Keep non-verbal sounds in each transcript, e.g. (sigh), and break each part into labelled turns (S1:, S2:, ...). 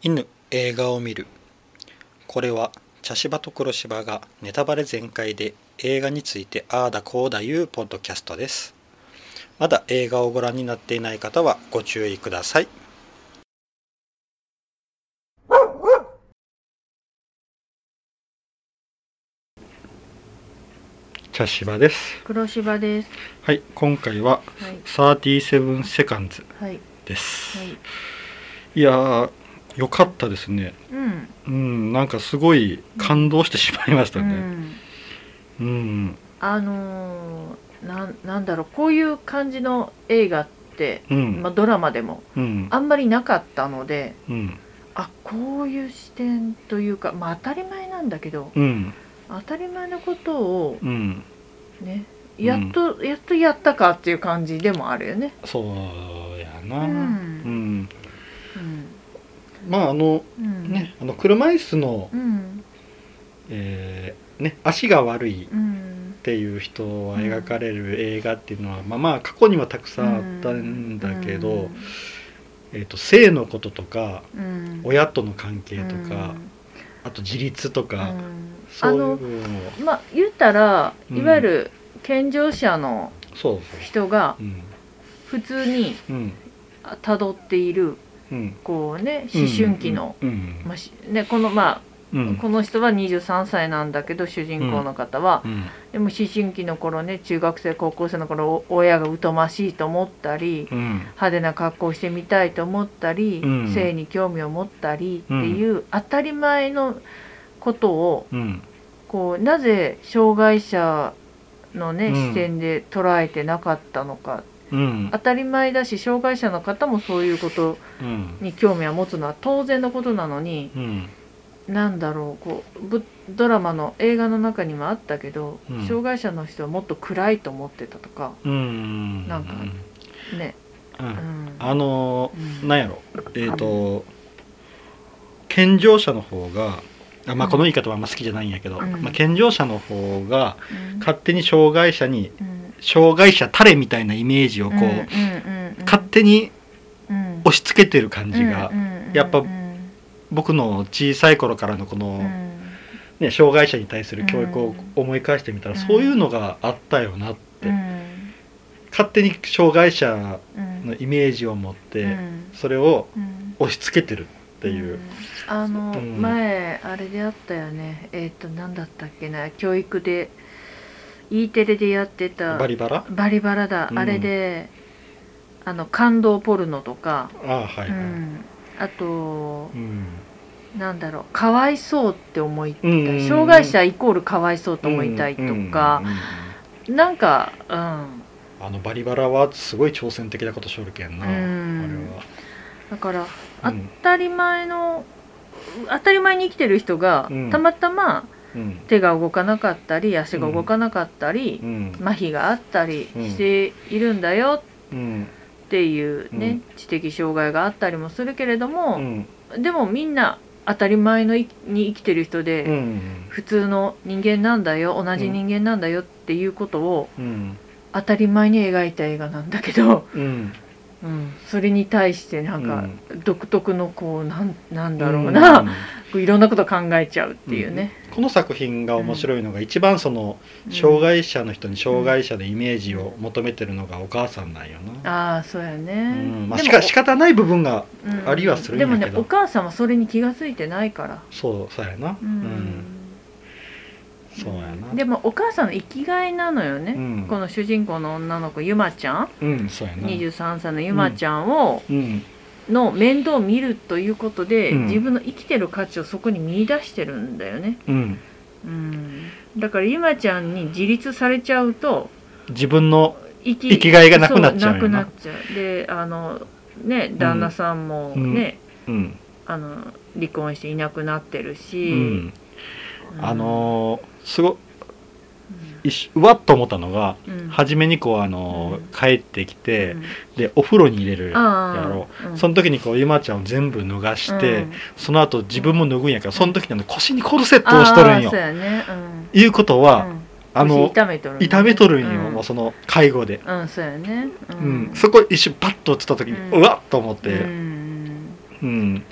S1: 犬映画を見るこれは茶芝と黒芝がネタバレ全開で映画についてああだこうだいうポッドキャストですまだ映画をご覧になっていない方はご注意ください茶芝です
S2: 黒芝です。
S1: はい今回は
S2: はい。
S1: 37セカンズ
S2: はい。
S1: です、
S2: はい。
S1: いやーよかったですね
S2: うん。
S1: うんなんかすごい感動してしまいましたね
S2: うん。
S1: うん
S2: あのー、なん、なんだろう、こういう感じの映画って、
S1: うん
S2: まあ、ドラマでも。
S1: うん
S2: あんまりなかったので。
S1: うん
S2: あ、こういう視点というか、まあ、当たり前なんだけど。
S1: うん
S2: 当たり前のことを、
S1: うん
S2: ね。やっと、やっとやったかっていう感じでもあるよね。
S1: そうやな
S2: う
S1: うん、
S2: ん。
S1: まああの
S2: うん。
S1: ねあの車椅子の、
S2: うん。
S1: えーね、足が悪いっ
S2: うん。
S1: ていう人が描かれる映画っていうのは、まあまあ過去にはたくさんあったんだけど、えー、と性のこととか
S2: うん。
S1: 親との関係とか、あと自立と
S2: うん。
S1: か、
S2: うん
S1: そういうのを
S2: まあ言ったら
S1: うん
S2: いわゆる健常者の人が
S1: うん
S2: 普通に
S1: うん
S2: 辿っている
S1: うん
S2: こうね思春期の、
S1: うん。
S2: まあしね、このまあ、
S1: うん。
S2: この人は23歳なんだけど主人公の方は、
S1: うん。
S2: でも思春期の頃ね中学生高校生の頃お親が疎ましいと思ったり
S1: うん。
S2: 派手な格好をしてみたいと思ったり、
S1: うん。
S2: 性に興味を持ったりっていう当たり前のことを
S1: うん。
S2: こうなぜ障害者のね、
S1: うん。
S2: 視点で捉えてなかったのか
S1: うん。
S2: 当たり前だし障害者の方もそういうこと
S1: うん。
S2: に興味を持つのは当然のことなのに
S1: うん。
S2: なんだろうこうぶドラマの映画の中にもあったけど、
S1: うん。
S2: 障害者の人はもっと暗いと思ってたとか
S1: うん。
S2: なんかね、
S1: う
S2: うん。ん、
S1: あの
S2: うん。
S1: なんやろ。えっ、と健常者の方があまあ
S2: うん。
S1: この言い方はあんま好きじゃないんやけど、
S2: うん。
S1: まあ、健常者の方が
S2: うん。
S1: 勝手に障害者に
S2: うん
S1: 障害者タレみたいなイメージをこう、勝手に
S2: うん。
S1: 押し付けてる感じが、やっぱ
S2: うん
S1: 僕の小さい頃からのこの、
S2: うん。
S1: ね、障害者に対する教育を思い返してみたら、
S2: うん
S1: そういうのがあったよなって、
S2: うん。
S1: 勝手に障害者
S2: うん
S1: のイメージを持って、
S2: うん。
S1: それを
S2: うん。
S1: 押し付けてるっていう、
S2: ん。あの、
S1: うん。
S2: 前あれであったよね。えっ、と何だったっけな。教育で E テレでやってた。
S1: バリバラ？
S2: バリバラだ、
S1: うん。
S2: あれであの感動ポルノとか、
S1: ああはいはい、
S2: うん、あと
S1: うん。
S2: なんだろう。かわいそうって思いたい、
S1: うん
S2: 障害者イコールかわいそうと思いたいとか、
S1: うんうんうん
S2: なんか、うん、
S1: あのバリバラはすごい挑戦的なことしょるけんな、
S2: うん。だから
S1: あれは
S2: 当たり前の当たり前に生きてる人が、
S1: うん。
S2: たまたま
S1: うん
S2: 手が動かなかったり足が動かなかったり
S1: う、ん。
S2: 麻痺があったり
S1: うん。
S2: しているんだよ
S1: うん。
S2: っていうね、
S1: うん。
S2: 知的障害があったりもするけれど
S1: う
S2: も、
S1: ん。
S2: でもみんな当たり前のいに生きてる人で、
S1: うん。
S2: 普通の人間なんだよ同じ人間なんだよっていうことを
S1: うん。
S2: 当たり前に描いた映画なんだけど、
S1: うん。
S2: うん、それに対してなんか
S1: うん。
S2: 独特のこうなんなんだろうな、(laughs) ういろんなこと考えちゃうっていうね。
S1: この作品が面白いのが、一番その障害者の人に障害者のイメージを求めてるのがお母さんなんよな、
S2: ああそうやね、
S1: うん。まあ、しか仕方ない部分が
S2: うん。
S1: ありはするんやけど。
S2: でもねお母さんはそれに気が付いてないから。
S1: そうそうやな。
S2: う
S1: うんん、そうやな。
S2: でもお母さんの生きがいなのよね、
S1: うん。
S2: この主人公の女の子ゆまちゃん。
S1: うんそうやな。
S2: 23歳のゆまちゃんを、
S1: うん。
S2: の面倒を見るということで、
S1: うん。
S2: 自分の生きてる価値をそこに見出してるんだよね、
S1: うん。
S2: うん、だからゆまちゃんに自立されちゃうと
S1: 自分の
S2: 生き
S1: 生きがいがなくなっちゃうよな。
S2: くなっちゃう。であのね旦那さんもね、
S1: うん、
S2: あの離婚していなくなってる
S1: う
S2: し、
S1: あのーすごうわっと思ったのが
S2: うん。
S1: 初めにこうあのー帰ってきて、
S2: うん。
S1: でお風呂に入れるやろ。
S2: うん。
S1: その時にこうゆまちゃんを全部脱がして、
S2: うん。
S1: その後自分も脱ぐんやからその時にあの腰にコルセットをしとるんよ。
S2: ね。うん。
S1: いうことは、
S2: うん。
S1: あの
S2: 腰痛めとる
S1: 痛めとるんよ、
S2: うん。
S1: もうその介護で、
S2: うんそうやね。う
S1: うん。そこ一瞬パッと映った時に、う
S2: うん
S1: わっと思って、
S2: う
S1: うん。
S2: んうん。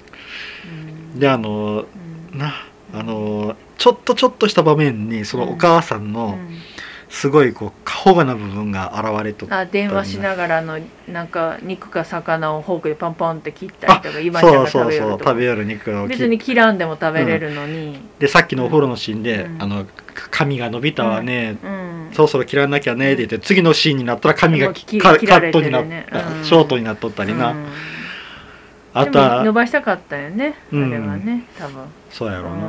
S1: であの
S2: うん。
S1: なあのちょっとちょっとした場面にそのお母さんの
S2: うん。
S1: すごいこう過保護な部分が現れと
S2: あ電話しながらのなんか肉か魚をフォークでパンパンって切ったりとか今ちゃんが
S1: そうそう
S2: 食べるとか。
S1: そう食べよる肉を切
S2: 別に切らんでも食べれるのに、
S1: でさっきのお風呂のシーンで「
S2: うん。
S1: あの髪が伸びたわね、
S2: うん。
S1: そろそろ切らなきゃね」って言って次のシーンになったら髪が
S2: もう切
S1: カットになっ
S2: るねうん。
S1: ショートになっとったりな、
S2: うん。
S1: あと
S2: でも伸
S1: は
S2: ばしたかったよね、
S1: うん
S2: あれはね多分。
S1: そうやろうな、
S2: うん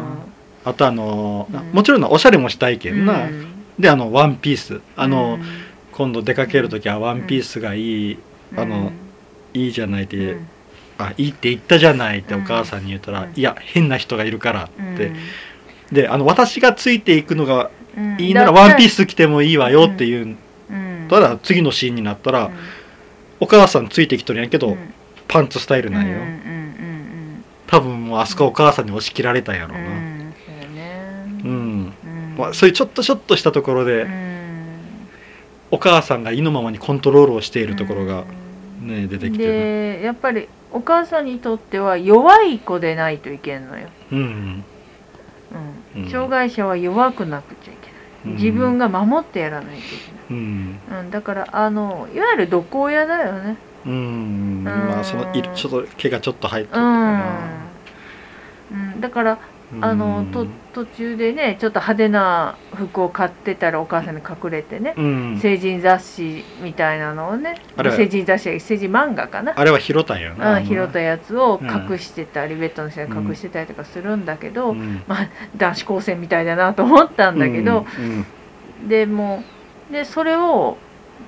S1: あとあの、
S2: うん。
S1: もちろんなおしゃれもしたいけんな、
S2: うん。
S1: であのワンピース。あの、
S2: うん。
S1: 今度出かける時はワンピースがいい、あのいいじゃないって、
S2: うん。
S1: あいいって言ったじゃないって
S2: うん
S1: お母さんに言ったら、
S2: うん。
S1: いや変な人がいるから
S2: うん。
S1: って、であの私がついていくのが
S2: うん。
S1: いいならワンピース着てもいいわよっていう、
S2: うん。
S1: ただ次のシーンになったら、
S2: うん。
S1: お母さんついてきとるんやけど、
S2: うん。
S1: パンツスタイルなんよ、多分もうあそこはお母さんに押し切られたんやろ
S2: う
S1: うん。な
S2: うんそうやね
S1: うん、
S2: うん
S1: まあ、そういうちょっとちょっとしたところで、
S2: うん。
S1: お母さんが意のままにコントロールをしているところがね出てきてる
S2: でやっぱりお母さんにとっては弱い子でないといけんのよ、
S1: うん
S2: うん。
S1: うん。
S2: 障害者は弱くなくちゃいけ
S1: うん。
S2: ない自分が守ってやらないとい
S1: うん
S2: けない、うん、だからあのいわゆる毒親だよね。
S1: うん。まあそのいちょっと毛がちょっと入ってる
S2: う
S1: か
S2: ん、うん、だから
S1: な
S2: あの
S1: うん
S2: と途中でねちょっと派手な服を買ってたらお母さんに隠れてね、
S1: うん。
S2: 成人雑誌みたいなのをね成人雑誌成人漫画かな。
S1: あれは拾ったんよな。
S2: うん、拾ったやつを
S1: うん。
S2: 隠してたり、ベッドの下に隠してたりとかするんだけど、
S1: うん。
S2: まあ男子高生みたいだなと思ったんだけど、
S1: うん。
S2: でもでそれを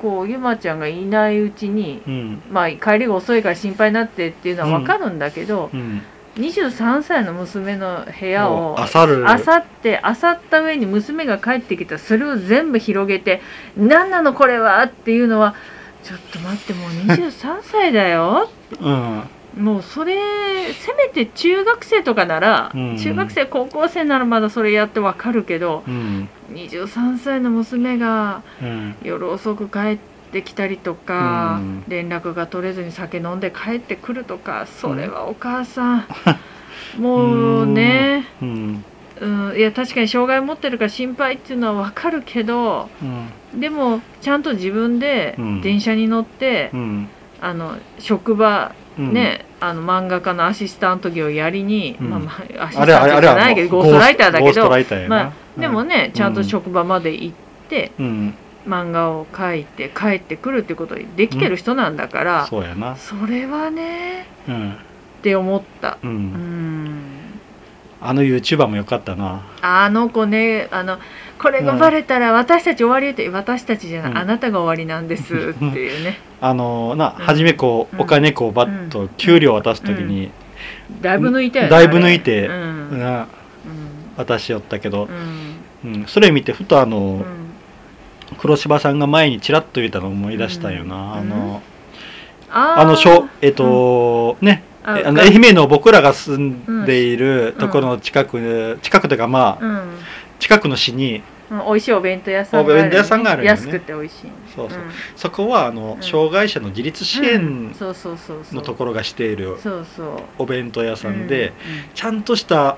S2: こうゆまちゃんがいないうちに、
S1: うん。
S2: まあ、帰りが遅いから心配になってっていうのは分かるんだけど、
S1: うん
S2: 23歳の娘の部屋を
S1: あさる。
S2: あさってあさった上に娘が帰ってきたらそれを全部広げて「何なのこれは!」っていうのはちょっと待ってもう23歳だよ
S1: うん。
S2: もうそれせめて中学生とかなら、
S1: うん。
S2: 中学生高校生ならまだそれやってわかるけど
S1: うん。
S2: 23歳の娘が
S1: うん。
S2: 夜遅く帰ってきたりとか、
S1: うん。
S2: 連絡が取れずに酒飲んで帰ってくるとかそれはお母さん、(laughs) もうね、
S1: うん。
S2: うん、いや確かに障害持ってるから心配っていうのはわかるけど
S1: うん。
S2: でもちゃんと自分で
S1: うん。
S2: 電車に乗って、
S1: うん。
S2: あの職場
S1: うん。
S2: ね、あの漫画家のアシスタント業をやりに、
S1: うん。
S2: まあまあアシスタントじゃないけどゴーストライターだけどまあでもねちゃんと職場まで行って
S1: うん
S2: 漫画を描いて帰ってくるってことでできてる人なんだから、
S1: そうやな。
S2: それはね
S1: うん。
S2: って思った。
S1: う
S2: うん。ん
S1: あの YouTuber もよかったな。
S2: あの子ねあのこれがバレたら私たち終わりって私たちじゃない、
S1: うん。
S2: あなたが終わりなんですっていうね。(laughs)
S1: あのな
S2: うん
S1: 初めこう
S2: うん
S1: お金こうバッと給料渡す時に
S2: だいぶ抜いたよね
S1: だいぶ抜いて
S2: うん。
S1: な渡しよったけど。
S2: うん。
S1: うん。それ見てふとあの
S2: うん
S1: 黒柴さんが前にちらっと言ったのを思い出したよ
S2: うん。
S1: なあの
S2: あ
S1: の小えっとね
S2: あ
S1: の
S2: が
S1: 愛媛の僕らが住んでいるところの近く近くというかまあ
S2: うん。
S1: 近くの市に
S2: うん。美味しいお弁当屋さんがある、
S1: お弁当屋さんがある
S2: 安くて美味しい。
S1: そうそう。そこはあの
S2: うん。
S1: 障害者の自立支
S2: うん。
S1: 援のところがしているお弁当屋さんで
S2: う
S1: ちゃんとした
S2: ん。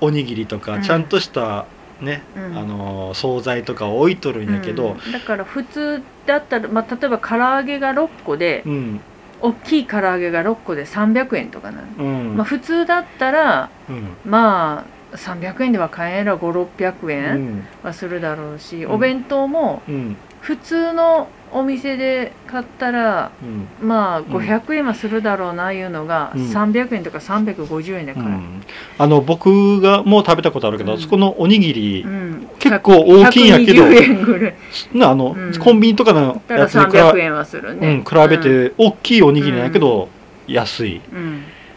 S1: おにぎりと
S2: うん。
S1: かちゃんとしたね
S2: うん。
S1: あの惣菜とかを置いとるんやけど
S2: うん。だから普通だったら、まあ、例えば唐揚げが6個で
S1: うん。
S2: 大きい唐揚げが6個で300円とかなの、
S1: うん。
S2: まあ、普通だったら
S1: うん。
S2: まあ300円では買えんやろ。5600
S1: う
S2: 円
S1: ん。
S2: はするだろうし、
S1: うん。
S2: お弁当も
S1: うん
S2: 普通のお店で買ったら
S1: うん。
S2: まあ
S1: ん。
S2: 500円はするだろうないうのが
S1: うん。
S2: 300円とか350円で買える、
S1: うん。あの僕がもう食べたことあるけど
S2: うん。
S1: そこのおにぎり
S2: うん。
S1: 結構大きいんやけど
S2: 120円ぐらい。
S1: なあの
S2: うん。
S1: コンビニとかの
S2: だから
S1: やつに比
S2: 300
S1: べ
S2: 円はする
S1: うん
S2: ね、
S1: 比べて大きいおにぎりなんやけど安い。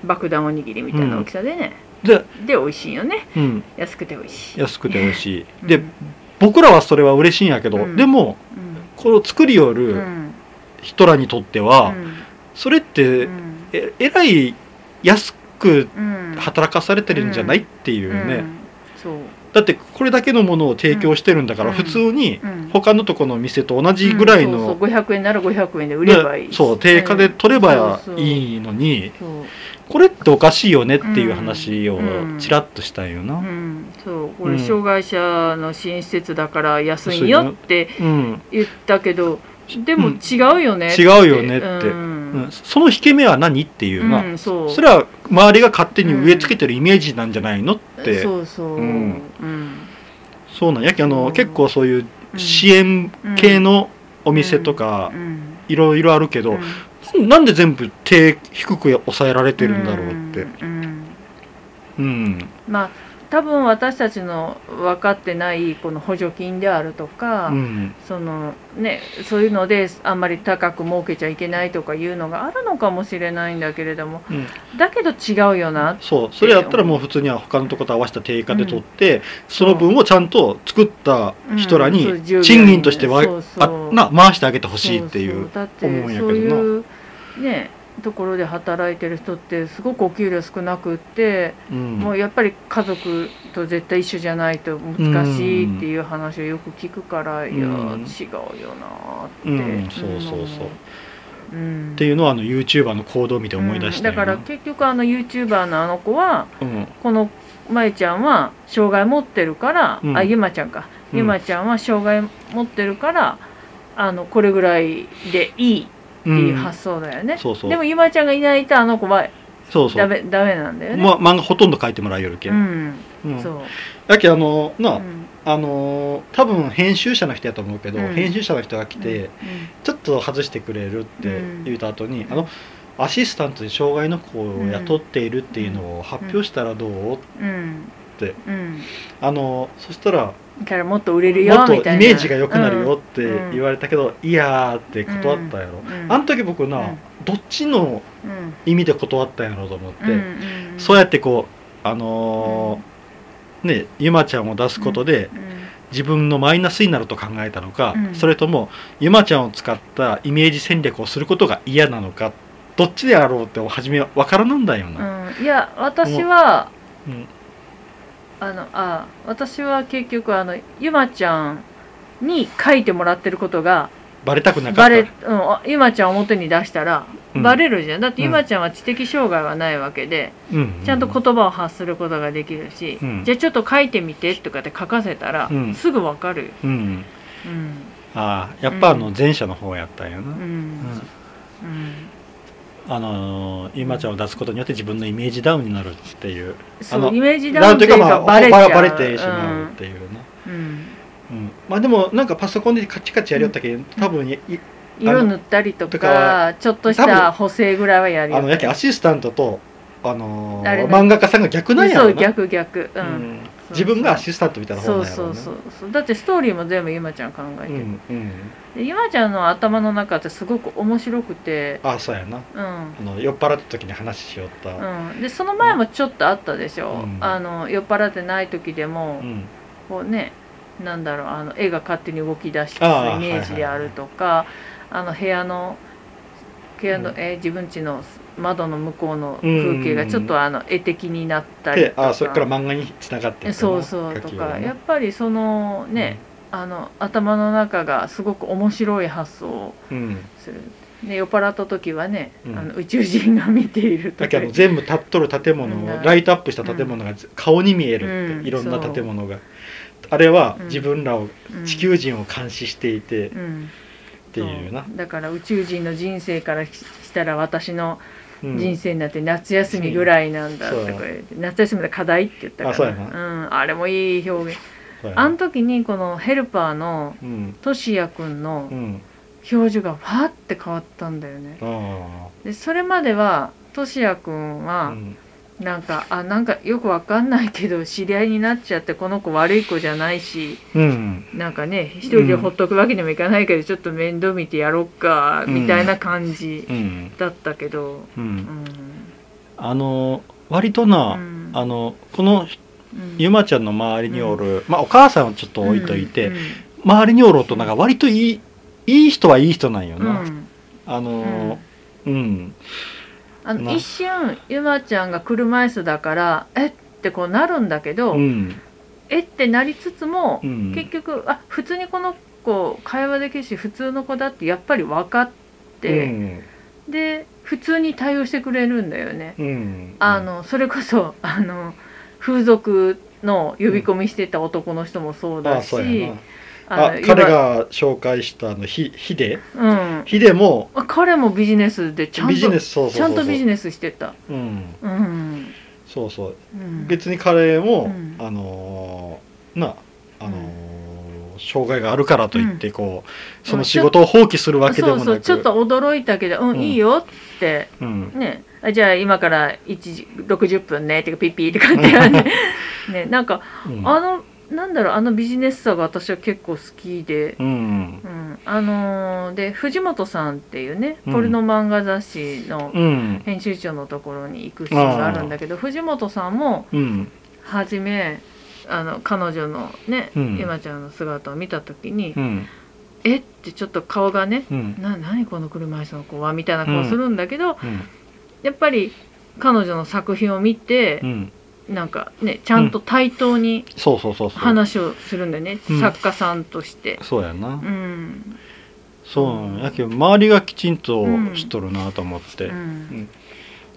S2: 爆弾おにぎりみたいな大きさでね、
S1: で
S2: で美味しいよね。
S1: うん。
S2: 安くて美味しい、
S1: 安くて美味しい。で
S2: うん
S1: 僕らはそれは嬉しいんやけど
S2: うん。
S1: でもこの作りよ
S2: う
S1: る
S2: ん
S1: 人らにとってはそれっ
S2: う
S1: て
S2: ん。
S1: ええらい安く
S2: うん。
S1: 働かされてるんじゃないっていう
S2: うん。
S1: ね
S2: そう。
S1: だってこれだけのものを提供してるんだから、
S2: うん。
S1: 普通に
S2: うん。
S1: 他のとこの店と同じぐらいの、
S2: うん。そうそう。500円なら500円で売ればいい
S1: ね。そう定価で取ればいいのに、これっておかしいよねっていう話を
S2: うん。
S1: ちらっとしたんよな。
S2: うん、そう。こ
S1: うん。
S2: れ障害者の新施設だから安いよって
S1: うん。
S2: 言ったけどでも
S1: うん。
S2: 違うよね
S1: 違うよねって。
S2: うん。
S1: うん。その引け目は何っていうな、
S2: うんそう。
S1: それは周りが勝手に植え付けてるイメージなんじゃないのって、
S2: そうそう、
S1: う
S2: うん。
S1: そうなんやけあの、
S2: うん。
S1: 結構そういう支援系のお店とか
S2: うん。
S1: いろいろあるけど、なんで全部手低く抑えられてるんだろうって。
S2: うんうん
S1: うん。
S2: まあ多分私たちの分かってないこの補助金であるとか、
S1: うん。
S2: そのね、そういうのであんまり高く儲けちゃいけないとかいうのがあるのかもしれないんだけれども
S1: うん。
S2: だけど違うよな
S1: そう。それやったらもう普通には他のとこと合わせた定価で取って、その分をちゃんと作った人らに賃金としては、
S2: そうそう。
S1: あな回してあげてほしいってい
S2: そう
S1: 思うんやけどな
S2: ねところで働いてる人ってすごくお給料少なくって、
S1: うん。
S2: もうやっぱり家族と絶対一緒じゃないと難しいっていう話をよく聞くから、いや
S1: うん。
S2: 違うよなって、
S1: うんそうそうそう。
S2: うん、
S1: っていうのはあの YouTuber の行動を見て思い出した
S2: うん。だから結局あの YouTuber のあの子は
S1: うん。
S2: このまえちゃんは障害持ってるから、
S1: うん。
S2: あゆまちゃんか、
S1: うん。
S2: ゆまちゃんは障害持ってるからあのこれぐらいでいいっていう発想だよね、
S1: そうそう。
S2: でもゆまちゃんがいないとあの子は
S1: そうそう。
S2: ダメダメなんだよね、
S1: ま漫画ほとんど書いてもらえるけ、
S2: うん。ん、
S1: うん。
S2: そう、
S1: だけどあのな、
S2: うん。
S1: あのー多分編集者の人やと思うけど、
S2: うん。
S1: 編集者の人が来て、ちょっと外してくれるって言った後に、
S2: ん
S1: あのアシスタントで障害の子を雇っているっていうのを発表したらどう、
S2: うん。うん。
S1: て。
S2: うん
S1: あのそしたら
S2: だからもっと売れる
S1: もっとイ
S2: よみたいな。
S1: メージが良くなるよって
S2: うん。
S1: 言われたけど、いやーって断ったやろ、
S2: うん。
S1: あの時僕な、
S2: うん。
S1: どっちの
S2: うん。
S1: 意味で断ったんやろうと思って、そうやってこうあのーねゆまちゃんを出すことで、
S2: うん。
S1: 自分のマイナスになると考えたのか、
S2: うん。
S1: それともゆまちゃんを使ったイメージ戦略をすることが嫌なのかどっちであろうって初めは分からなんだよな。
S2: うん、いや私は
S1: うん
S2: あのあ私は結局あのゆまちゃんに書いてもらってることが
S1: バレたくなかった。
S2: バレ、うん、あゆまちゃんを表に出したら
S1: うん。
S2: バレるじゃん、だって
S1: うん。
S2: ゆまちゃんは知的障害はないわけで、
S1: うん。
S2: ちゃんと言葉を発することができるし、
S1: うん。
S2: じゃあちょっと書いてみてとかって書かせたら、
S1: うん。
S2: すぐわかる。よ、
S1: うん、
S2: うん。
S1: ああやっぱあの前者の方やったんやな。
S2: うん。うん
S1: あのーゆまちゃんを出すことによって自分のイメージダウンになるっていう。
S2: そ
S1: の
S2: イメージダウンっていうか
S1: まあ
S2: バレ
S1: バレてしまうっていうね。
S2: うん。うん。
S1: うん。まあでもなんかパソコンでカチカチやりよったけど、多分いい
S2: 色塗ったりと
S1: とか
S2: ちょっとした補正ぐらいはやるよ。
S1: あのやけアシスタントとあのー漫画家さんが逆なんやろな。
S2: そう逆逆。う、
S1: うんん自分がアシスタントみたいな方
S2: そ
S1: なんやろな
S2: うそうそうそう。だってストーリーも全部ゆまちゃん考えてる、
S1: うんうん
S2: でゆまちゃんの頭の中ってすごく面白くて。
S1: あそうやな。
S2: うん。
S1: あの酔っ払った時に話しよった。
S2: うん、でその前もちょっとあったでしょ、
S1: うん。
S2: あの酔っ払ってない時でも、
S1: うん。
S2: こうねなんだろうあの絵が勝手に動き出してイメージであるとかあの部屋の部屋の、
S1: うん。
S2: えー自分家の窓の向こうの風景がちょっとあの絵的になったり
S1: で
S2: とか。
S1: あそれから漫画につながって
S2: そうそうとか。
S1: 書きはな
S2: やっぱりそのね、あの頭の中がすごく面白い発想を
S1: うん。
S2: する。で酔っ払った時はね、
S1: うん。
S2: あの宇宙人が見ているとか
S1: 全部立っとる建物
S2: うん
S1: をライトアップした建物が顔に見えるっ
S2: うん。
S1: ていろんな建物が。あれは
S2: うん。
S1: 自分らを
S2: うん。
S1: 地球人を監視していてっ
S2: うん
S1: ていうな。
S2: だから宇宙人の人生からしたら私の
S1: うん
S2: 人生になって夏休みぐらいなんだとか言って、夏休みの課題って言ったから。
S1: う
S2: ん、あれもいい表現。あの時にこのヘルパーの
S1: うん。
S2: トシヤくんの
S1: うん。
S2: 表情がファーって変わったんだよね。
S1: あ
S2: でそれまではトシヤくん
S1: あ
S2: は
S1: うん
S2: なんかあなんかよくわかんないけど知り合いになっちゃってこの子悪い子じゃないし
S1: うん。
S2: なんかね一人でほっとくわけにもいかないけど、ちょっと面倒見てやろっかみたいな感じ
S1: うん。
S2: だったけど、
S1: う
S2: うん。ん
S1: あの割とな、
S2: うん。
S1: あのこの
S2: うん。
S1: ゆまちゃんの周りにおる、まあお母さんをちょっと置いといて、
S2: うん
S1: 周りにおる大人が割といいいい人はいい人なんよ
S2: うん。
S1: な、あのうん、な
S2: あの一瞬ゆまちゃんが車椅子だからえ？ってこうなるんだけど、
S1: うん。
S2: え？ってなりつつも、
S1: うん。
S2: 結局あ普通にこの子会話できるし普通の子だってやっぱり分かって、
S1: うん。
S2: で普通に対応してくれるんだよね。
S1: うん。
S2: あのそれこそあの風俗の呼び込みしてた男の人もそう
S1: あ
S2: だしあ
S1: 彼が紹介したあのヒヒデ？
S2: うん。
S1: ヒデも
S2: あ彼もビジネスでちゃんと
S1: ビジネスそうそうそう
S2: ちゃんとビジネスしてた。
S1: うん。
S2: うん。
S1: そうそう。
S2: うん、
S1: 別に彼も、
S2: うん。
S1: あのーなあのー障害があるからといってこう、その仕事を放棄するわけでもなく。
S2: そうそう。ちょっと驚いたけど「うん、
S1: うん。
S2: いいよ」って。
S1: うん。
S2: ね。あじゃあ今から1時60分ねっていうかピッピーって感じやね。(laughs) ねなんか
S1: うん。
S2: あのなんだろうあのビジネスさが私は結構好きで、
S1: うん
S2: うん、あのーで藤本さんっていうね
S1: うん。
S2: ポルノ漫画雑誌の
S1: うん。
S2: 編集長のところに行くシーンがあるんだけど藤本さんも
S1: うん。
S2: 初めあの彼女のね、
S1: うん。
S2: 今ちゃんの姿を見た時に「
S1: うん。
S2: え？っ?」てちょっと顔がね
S1: うん「
S2: な何この車椅子の子は」みたいな顔するんだけど、
S1: うん。
S2: やっぱり彼女の作品を見て
S1: う、ん
S2: なんかねちゃんと対等に
S1: そうそうそうそう。
S2: 話をするんだよね、
S1: うん。
S2: 作家さんとして。
S1: そうやな、
S2: うん。
S1: そうや。けど周りがきちんとしとるなと思って、
S2: うん。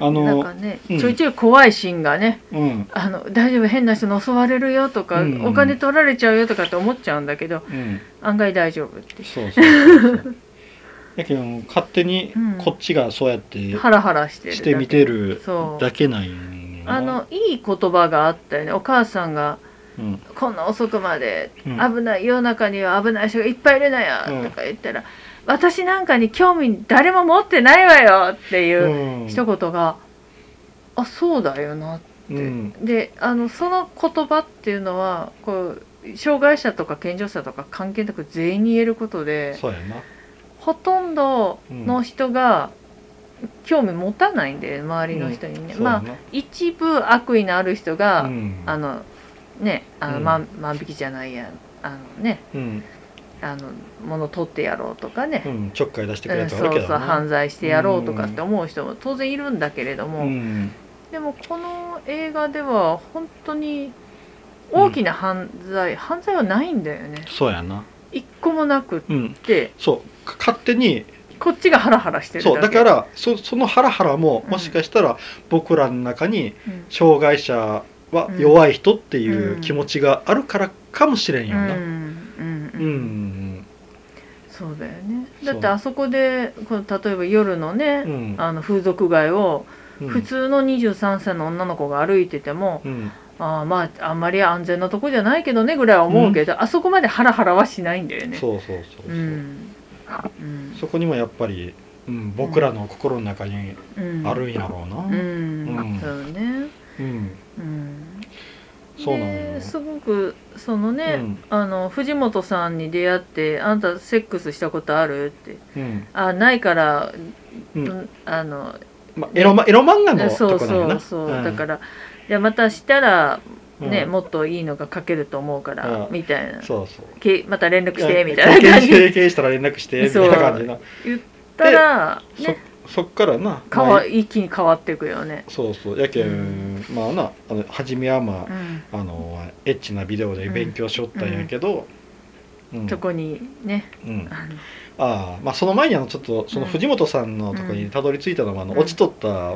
S1: あ
S2: なんか
S1: の
S2: ね、
S1: うん。
S2: ちょいちょい怖いシーンがね
S1: うん。
S2: あの大丈夫変な人に襲われるよとか、
S1: うん。
S2: お金取られちゃうよとかって思っちゃうんだけど
S1: うん。
S2: 案外大丈夫って
S1: そうそうそうそう。(laughs) やけど勝手に
S2: うん。
S1: こっちがそうやって
S2: ハラハラしてる
S1: してみてるだけなんよな
S2: あのいい言葉があったよね。お母さんが
S1: うん「
S2: こんな遅くまで
S1: うん。
S2: 危ない世の中には危ない人がいっぱいいるのよ」
S1: うん。
S2: とか言ったら「私なんかに興味誰も持ってないわよ」っていう
S1: うん。
S2: 一言が「あそうだよな」って、
S1: うん。
S2: であのその言葉っていうのはこう障害者とか健常者とか関係なく全員に言えることでほとんどの人が興味持たないんで周りの人にね、まあ一部悪意のある人が、
S1: うん。
S2: あのねあの、
S1: うん。
S2: 万万引きじゃないやあのね。
S1: うん。
S2: あの物取ってやろうとかね。
S1: う、んちょっかい出してくれ
S2: うん
S1: る
S2: そうそう犯罪してやろうとかって思う人も当然いるんだけれども、
S1: うん。
S2: でもこの映画では本当に大きな犯罪、犯罪はないんだよね。
S1: そうやな。
S2: 一個もなくっ
S1: うん。
S2: て
S1: そう。か勝手に
S2: こっちがハラハラしてる
S1: そうだからそそのハラハラも
S2: うん。
S1: もしかしたら僕らの中に
S2: うん。
S1: 障害者は弱い人っていう気持ちがあるからかもしれんよな。
S2: うん。うん。
S1: う
S2: うん。
S1: ん
S2: そうだよね。だってあそこでこの例えば夜のね、
S1: うん。
S2: あの風俗街を
S1: うん。
S2: 普通の23歳の女の子が歩いてても、
S1: うん。
S2: あーまああんまり安全なとこじゃないけどねぐらいは思うけど、あそこまでハラハラはしないんだよね。
S1: そうそうそうそう、
S2: うんうん。
S1: そこにもやっぱり、うん、僕らの心の中に
S2: うん。
S1: あるんやろうな。
S2: うん、
S1: うん。
S2: そうね。
S1: うん。
S2: うん、
S1: そうなのよ。
S2: ですごくそのね、
S1: うん。
S2: あの藤本さんに出会って「あんたセックスしたことある?」って。
S1: うん「
S2: あないから、
S1: うん。
S2: うんあの
S1: まあ、エロマエロ漫画の
S2: そう
S1: とこなんやな。
S2: そうそう、だからじゃあまたしたらね、
S1: うん。
S2: もっといいのが書けると思うから、
S1: うん。
S2: みたいな。
S1: そうそう。
S2: けまた連絡してみ
S1: い
S2: たいな感じ
S1: 経験したら連絡してみたいな感じな
S2: 言ったら、ね、
S1: そそっからな
S2: 変
S1: まあ
S2: わ一気に変わっていくよね。
S1: そうそうやけん、まあなあの初めはまあ、
S2: うん
S1: あのエッチなビデオで勉強しよったんやけど、うん
S2: そこにね
S1: うん、
S2: あ
S1: まあその前にあのちょっとその藤本さんのとこにたどり着いたのは、あの
S2: うん
S1: 落ちとった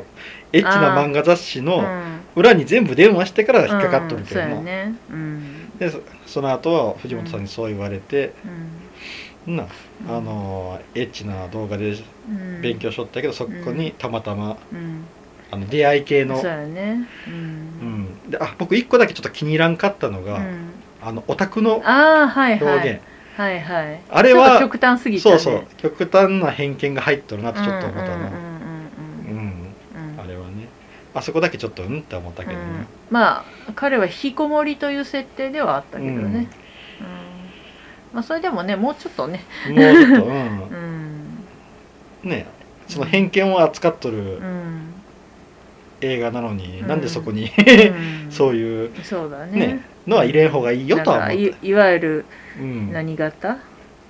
S1: エッチな漫画雑誌
S2: う
S1: の
S2: ん
S1: 裏に全部電話してから引っかかっとるけど
S2: うん、
S1: な、
S2: そうやね。うん。
S1: でそその後は藤本さんにそう言われて、
S2: うん。
S1: なあのエッチな動画で
S2: うん。
S1: 勉強しとったけど、そこにたまたま
S2: うん。
S1: あの出会い系の。
S2: そうやね。う
S1: うんん、であ僕一個だけちょっと気に入らんかったのが、
S2: うん
S1: あのオタクの
S2: ああはい
S1: 表現、
S2: はいはい。はい
S1: あれは
S2: 極端すぎたね。
S1: そうそう。極端な偏見が入っとるなってちょっと思ったな、
S2: うんうんうん
S1: うん
S2: うん。うん。
S1: あれはね。あそこだけちょっとうんって思ったけどね、
S2: うん。まあ彼は引きこもりという設定ではあったけどね、うん。まあ、それでもねもうちょっとね、
S1: もうちょっと、うん。(laughs)
S2: うん。
S1: ねその偏見を扱っとる
S2: うん。
S1: 映画なのに、
S2: うん。
S1: なんでそこに、
S2: うん。(laughs)
S1: そういう
S2: そうだね。
S1: ねのは入れん方がいいよとは思った
S2: いいわゆる
S1: うん、
S2: 何型、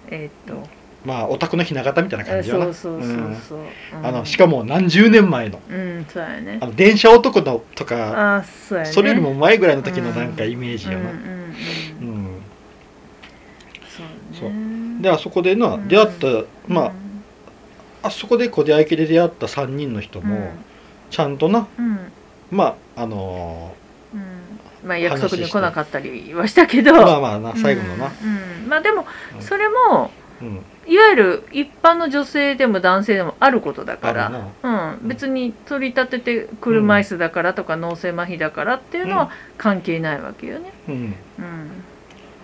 S2: えーっと。
S1: まあオタクのひな形みたいな感
S2: え
S1: じよな。
S2: そうそうそうそう、うん。
S1: あのしかも何十年前の。
S2: うんそうやね。
S1: あの電車男のとか
S2: あそうやね。
S1: それよりも前ぐらいの時のなんかイメージよな、
S2: うんうんうん
S1: うん。
S2: そうね。
S1: であそこでな、
S2: うん。
S1: 出会ったまああそこで小出会いで出会った3人の人
S2: あ
S1: も、ちゃんとな
S2: うん。
S1: まああの
S2: うんまあ約束に来なかったりはしたけど。
S1: ーまあまあな最後のな、
S2: うんうん。まあでも
S1: うん。
S2: それも
S1: うん。
S2: いわゆる一般の女性でも男性でもあることだから。
S1: な。
S2: うん、別に取り立てて車椅子だからとか脳性麻痺だからっていうのは関係ないわけよね。
S1: うん。
S2: うん、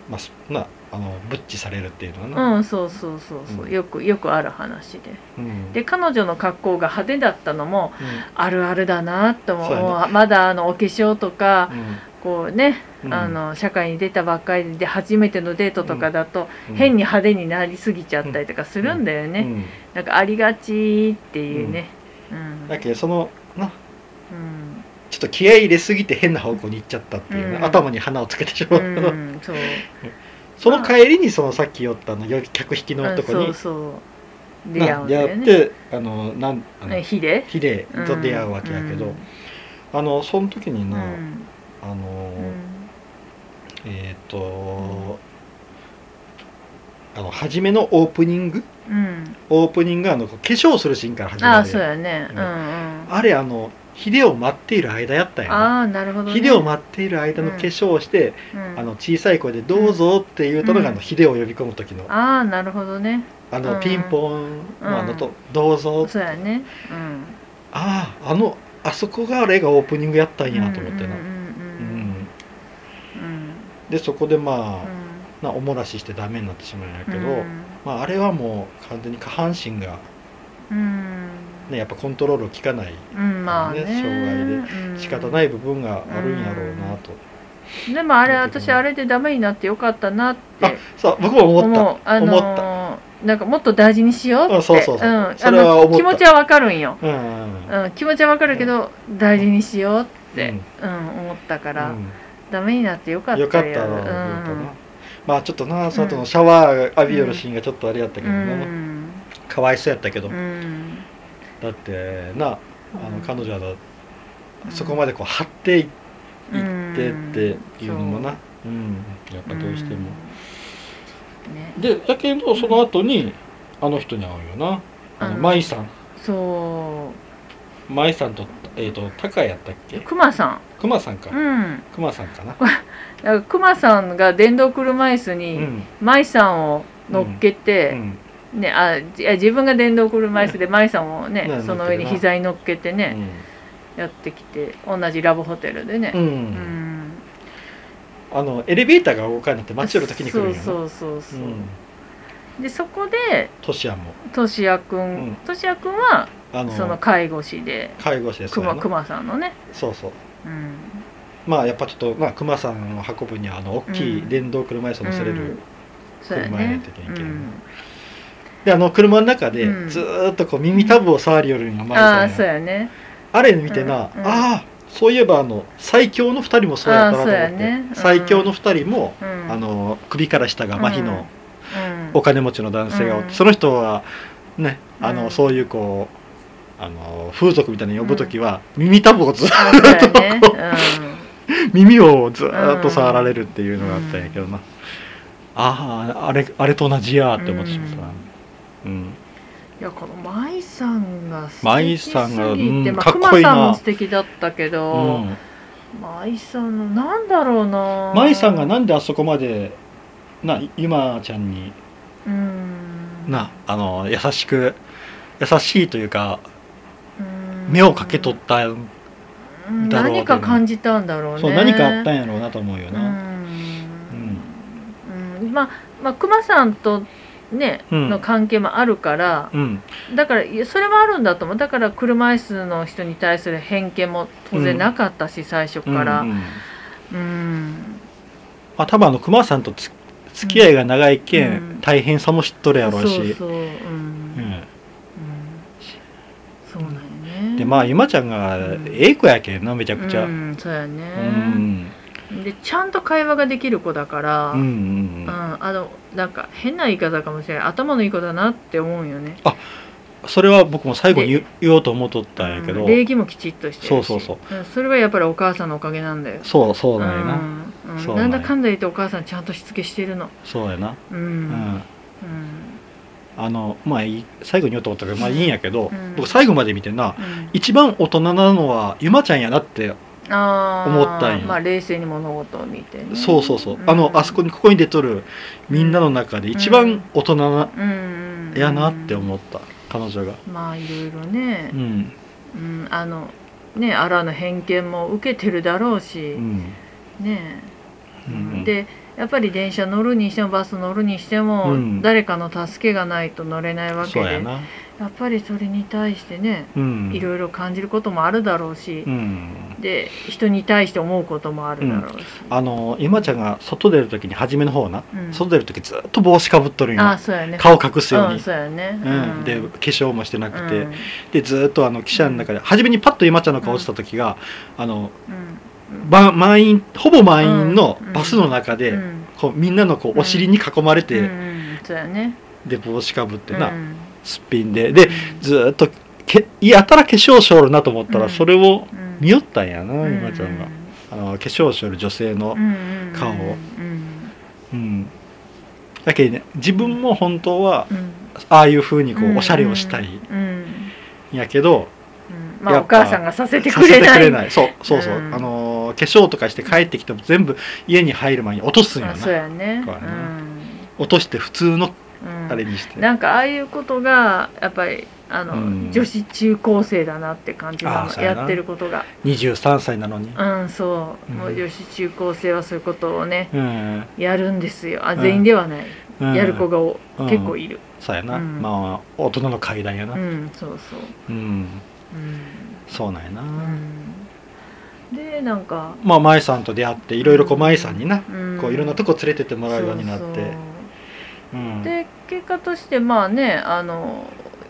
S1: まあそなあのブッチされるっていうのはな、
S2: うん、そうそうそうそう、
S1: うん。
S2: よくよくある話で。
S1: うん。
S2: で彼女の格好が派手だったのも
S1: うん。
S2: あるあるだなと思う。まだあのお化粧とかこうね、
S1: うん。
S2: あの社会に出たばっかりで初めてのデートとかだと、
S1: うん。
S2: 変に派手になりすぎちゃったりとかするんだよね、
S1: うん。
S2: なんかありがちっていうね。うん。
S1: だけどそのな
S2: うん。
S1: ちょっと気合い入れすぎて変な方向に行っちゃったっていうね、
S2: うん。
S1: 頭に花をつけてしまう、
S2: うん、そう。(laughs)
S1: その帰りにそのさっき言ったあのよ客引きの男に。
S2: そうそう。出会うんだよね。
S1: 会ってあのなんあの
S2: ね火で
S1: ヒデと出会うわけやけど、あのその時にな、
S2: うん
S1: あの
S2: うん。
S1: えっ、とあの初めのオープニング？
S2: うん。
S1: オープニングはあの化粧するシーンから始まる
S2: ああそうやね。
S1: う
S2: うん。
S1: あれあのヒデを待っている間やったんやな
S2: ああなるほどね。
S1: ヒデを待っている間の化粧をして、
S2: うん。
S1: あの小さい声で「どうぞ」って言うとのが、あのヒデを呼び込む時の。
S2: ああなるほどね。
S1: あの、
S2: うん。
S1: ピンポンのあのと「どうぞ」
S2: そうやね。うん。
S1: あああのあそこがあれがオープニングやったんやと思ってな、でそこでまあ、なおもらししてダメになってしまうんやけど、
S2: うん。
S1: まあ、あれはもう完全に下半身が、
S2: うん。
S1: ね、やっぱコントロール効かない
S2: うんまあね。
S1: ね障害で仕方ない部分があるんやろうなと、
S2: うん。でもあれ私あれでダメになってよかったなって。
S1: あそう僕も思った。
S2: あのーなんかもっと大事にしようって。
S1: うんそうそうそう。ん。
S2: あ気持ちはわかるんよ、
S1: うんうん
S2: うん、気持ちはわかるけど大事にしようって、
S1: う
S2: うん思ったから、
S1: うん
S2: ダメになってよかったよ。
S1: よかったわ、
S2: うん。
S1: まあちょっとなその後のシャワー浴びよるシーンがちょっとあれやったけ
S2: う
S1: どな、
S2: ん。
S1: かわいそうやったけど、
S2: うん。
S1: だってなあの
S2: うん
S1: 彼女は
S2: うん。
S1: そこまでこう張っていって
S2: うん
S1: っていうのもな、うん、やっぱどうしても、
S2: うん。ね。
S1: でだけどその後にあの人に会うよな。あの舞さん。
S2: そ
S1: 舞さんと,、えー、と高谷やったっけ？
S2: うクマさ
S1: んか。
S2: んうん。
S1: 熊さんかな。
S2: だからさんが電動車椅子
S1: う
S2: に
S1: ん。
S2: 舞さんを乗っけ
S1: う
S2: て、
S1: ん。
S2: ね、あじいや自分が電動車椅子で舞さんをね、
S1: ね
S2: その上に膝に乗っけてね、
S1: う
S2: やってきて同じラブホテルでね。
S1: あのエレベーターが動かなくて待ち寄る時に来るんよな。
S2: そうそうそうそう、
S1: うん。
S2: でそこで
S1: トシヤも。
S2: としやく
S1: うん。
S2: んとしやくんは
S1: あの
S2: その介護士で
S1: 介護士です
S2: くまさんのね、
S1: そうそう。
S2: うん、
S1: まあやっぱちょっと、まあ、熊さんを運ぶにはあの大きい電動車椅子を乗せれる、車やね。
S2: ね
S1: んといけんけど。
S2: うん。
S1: であの車の中で
S2: うん。
S1: ずーっとこう耳たぶを触りよるんよ、舞
S2: ああ
S1: さんが
S2: そうやね。
S1: あれ見てな、ああそういえばあの最強の2人もそうやったなと思って、
S2: ね。うん。
S1: 最強の2人も、
S2: うん。
S1: あの首から下が麻痺の
S2: うん。
S1: お金持ちの男性がおって、
S2: うん。
S1: その人はねあの、
S2: うん。
S1: そういうこうあの風俗みたいに呼ぶ時は、耳たぶをずっ
S2: あそうやね。
S1: と耳をずーっと触られるっていうのがあったんやけどな、あああれあれと同じやって思ってしまったな、うん。
S2: うんいやこの舞さんが素
S1: 舞
S2: 敵すぎて
S1: さんがうん
S2: まあ、
S1: かっこいいな。
S2: 熊さんも素敵だったけ
S1: う
S2: ど、
S1: ん。
S2: 舞さんのなんだろうな
S1: 舞さんがなんであそこまでなゆまちゃんに
S2: うん。
S1: なあの優しく優しいというか
S2: うん
S1: 目をかけとった、
S2: うん
S1: だろう
S2: 何か感じたんだろうね。
S1: そう何かあったんやろうなと思うよ
S2: う
S1: な、
S2: ん、うん、まあまあ熊さんとね、
S1: うん。
S2: の関係もあるから
S1: うん。
S2: だからそれもあるんだと思う。だから車椅子の人に対する偏見も当然なかったし、最初から。
S1: うんうん。
S2: うん。
S1: まあ、多分あの熊さんとつ付き合いが長いけん、
S2: うん。
S1: 大変さも知っとるやろうし。
S2: そうそう。うん、うん
S1: うん
S2: そうなんよね
S1: でまあ今ちゃんが
S2: うん。
S1: ええ子やけんなめちゃくちゃ、
S2: う
S1: うん
S2: ん、そうや
S1: う
S2: ね、
S1: ん。
S2: でちゃんと会話ができる子だから、
S1: うんうん
S2: うん。あのなんか変な言い方かもしれない頭のいい子だなって思うよね。
S1: それは僕も最後に言言おうと思っとったんやけど、
S2: うん礼儀もきちっとして
S1: そうそう
S2: う。んそれはやっぱりお母さんのおかげなんだよ。
S1: そうそうなんやな、
S2: うん
S1: なん
S2: だかんだ言ってお母さんちゃんとしつけしてるの。
S1: そうやな。
S2: うん。
S1: う
S2: うん
S1: んあのまあ最後に言おうと思ったけどまあいいんやけど、
S2: うん。
S1: 僕最後まで見てな。
S2: うん。
S1: 一番大人なのはゆまちゃんやなって、思ったんよ。
S2: まあ冷静に物事を見てね。
S1: そうそうそう、
S2: ん。
S1: あのあそこにここに出とるみんなの中で一番大人な、
S2: うん
S1: やなって思った彼女が。
S2: まあいろいろね。
S1: う、ん。
S2: うん、あのねあらぬ偏見も受けてるだろうし、
S1: うん。
S2: ね。
S1: うん。
S2: でやっぱり電車乗るにしてもバス乗るにしても、
S1: うん。
S2: 誰かの助けがないと乗れないわけでやっぱりそれに対してね
S1: うん。
S2: いろいろ感じることもあるだろうし
S1: う、ん。
S2: で人に対して思うこともあるだろうし、
S1: あのゆまちゃんが外出る時に初めの方な、
S2: うん。
S1: 外出る時ずっと帽子かぶっとるんよ
S2: ああそうやね。
S1: 顔隠すように、
S2: うん、そうやね、
S1: うん。で化粧もしてなくて、
S2: うん。
S1: でずっとあの汽車の中で初めにパッとゆまちゃんの顔した時が、あの
S2: うん
S1: ば満員ほぼ満員のバスの中で、
S2: うん。
S1: こうみんなのこうお尻に囲まれて、
S2: そうやね。
S1: で帽子かぶってな、
S2: うん。
S1: すっぴんで。でずーっとけやたら化粧しょるなと思ったら、
S2: うん。
S1: それを
S2: うん。
S1: 見よったんやな、
S2: うん。
S1: ゆまちゃんが、あの化粧しょる女性の顔を。
S2: うん。
S1: うん、だけどね自分も本当は
S2: うん。
S1: ああいう風にこ
S2: う
S1: おしゃれをしたい
S2: うん。
S1: ん。やけど、
S2: うんまあお母さんがさせてくれない。
S1: そうそうそう、
S2: うん。
S1: あのー化粧とかして帰ってきても全部家に入る前に落とすんよ
S2: あそう
S1: な
S2: やね。
S1: こうやな。落として普通の
S2: うん。うん
S1: あれにして、
S2: なんかああいうことがやっぱりあの、
S1: うん。
S2: 女子中高生だなって感じなの
S1: あそうや
S2: ってることが。
S1: 23歳なのに、
S2: うんそう、
S1: うん。
S2: もう女子中高生はそういうことをね
S1: うん。
S2: やるんですよ。あ
S1: うん
S2: 全員ではない、
S1: うん。
S2: やる子が結構いる。
S1: そうやな、
S2: うん。
S1: まあ大人の階段やな。
S2: うん、そうそう。
S1: うん、
S2: うん、
S1: そうなんやな、
S2: うん、でなんか、
S1: まあ舞さんと出会っていろいろこう舞さんにな、
S2: うん、
S1: こういろんなとこ連れてってもらうようになって。
S2: で結果としてまあねあの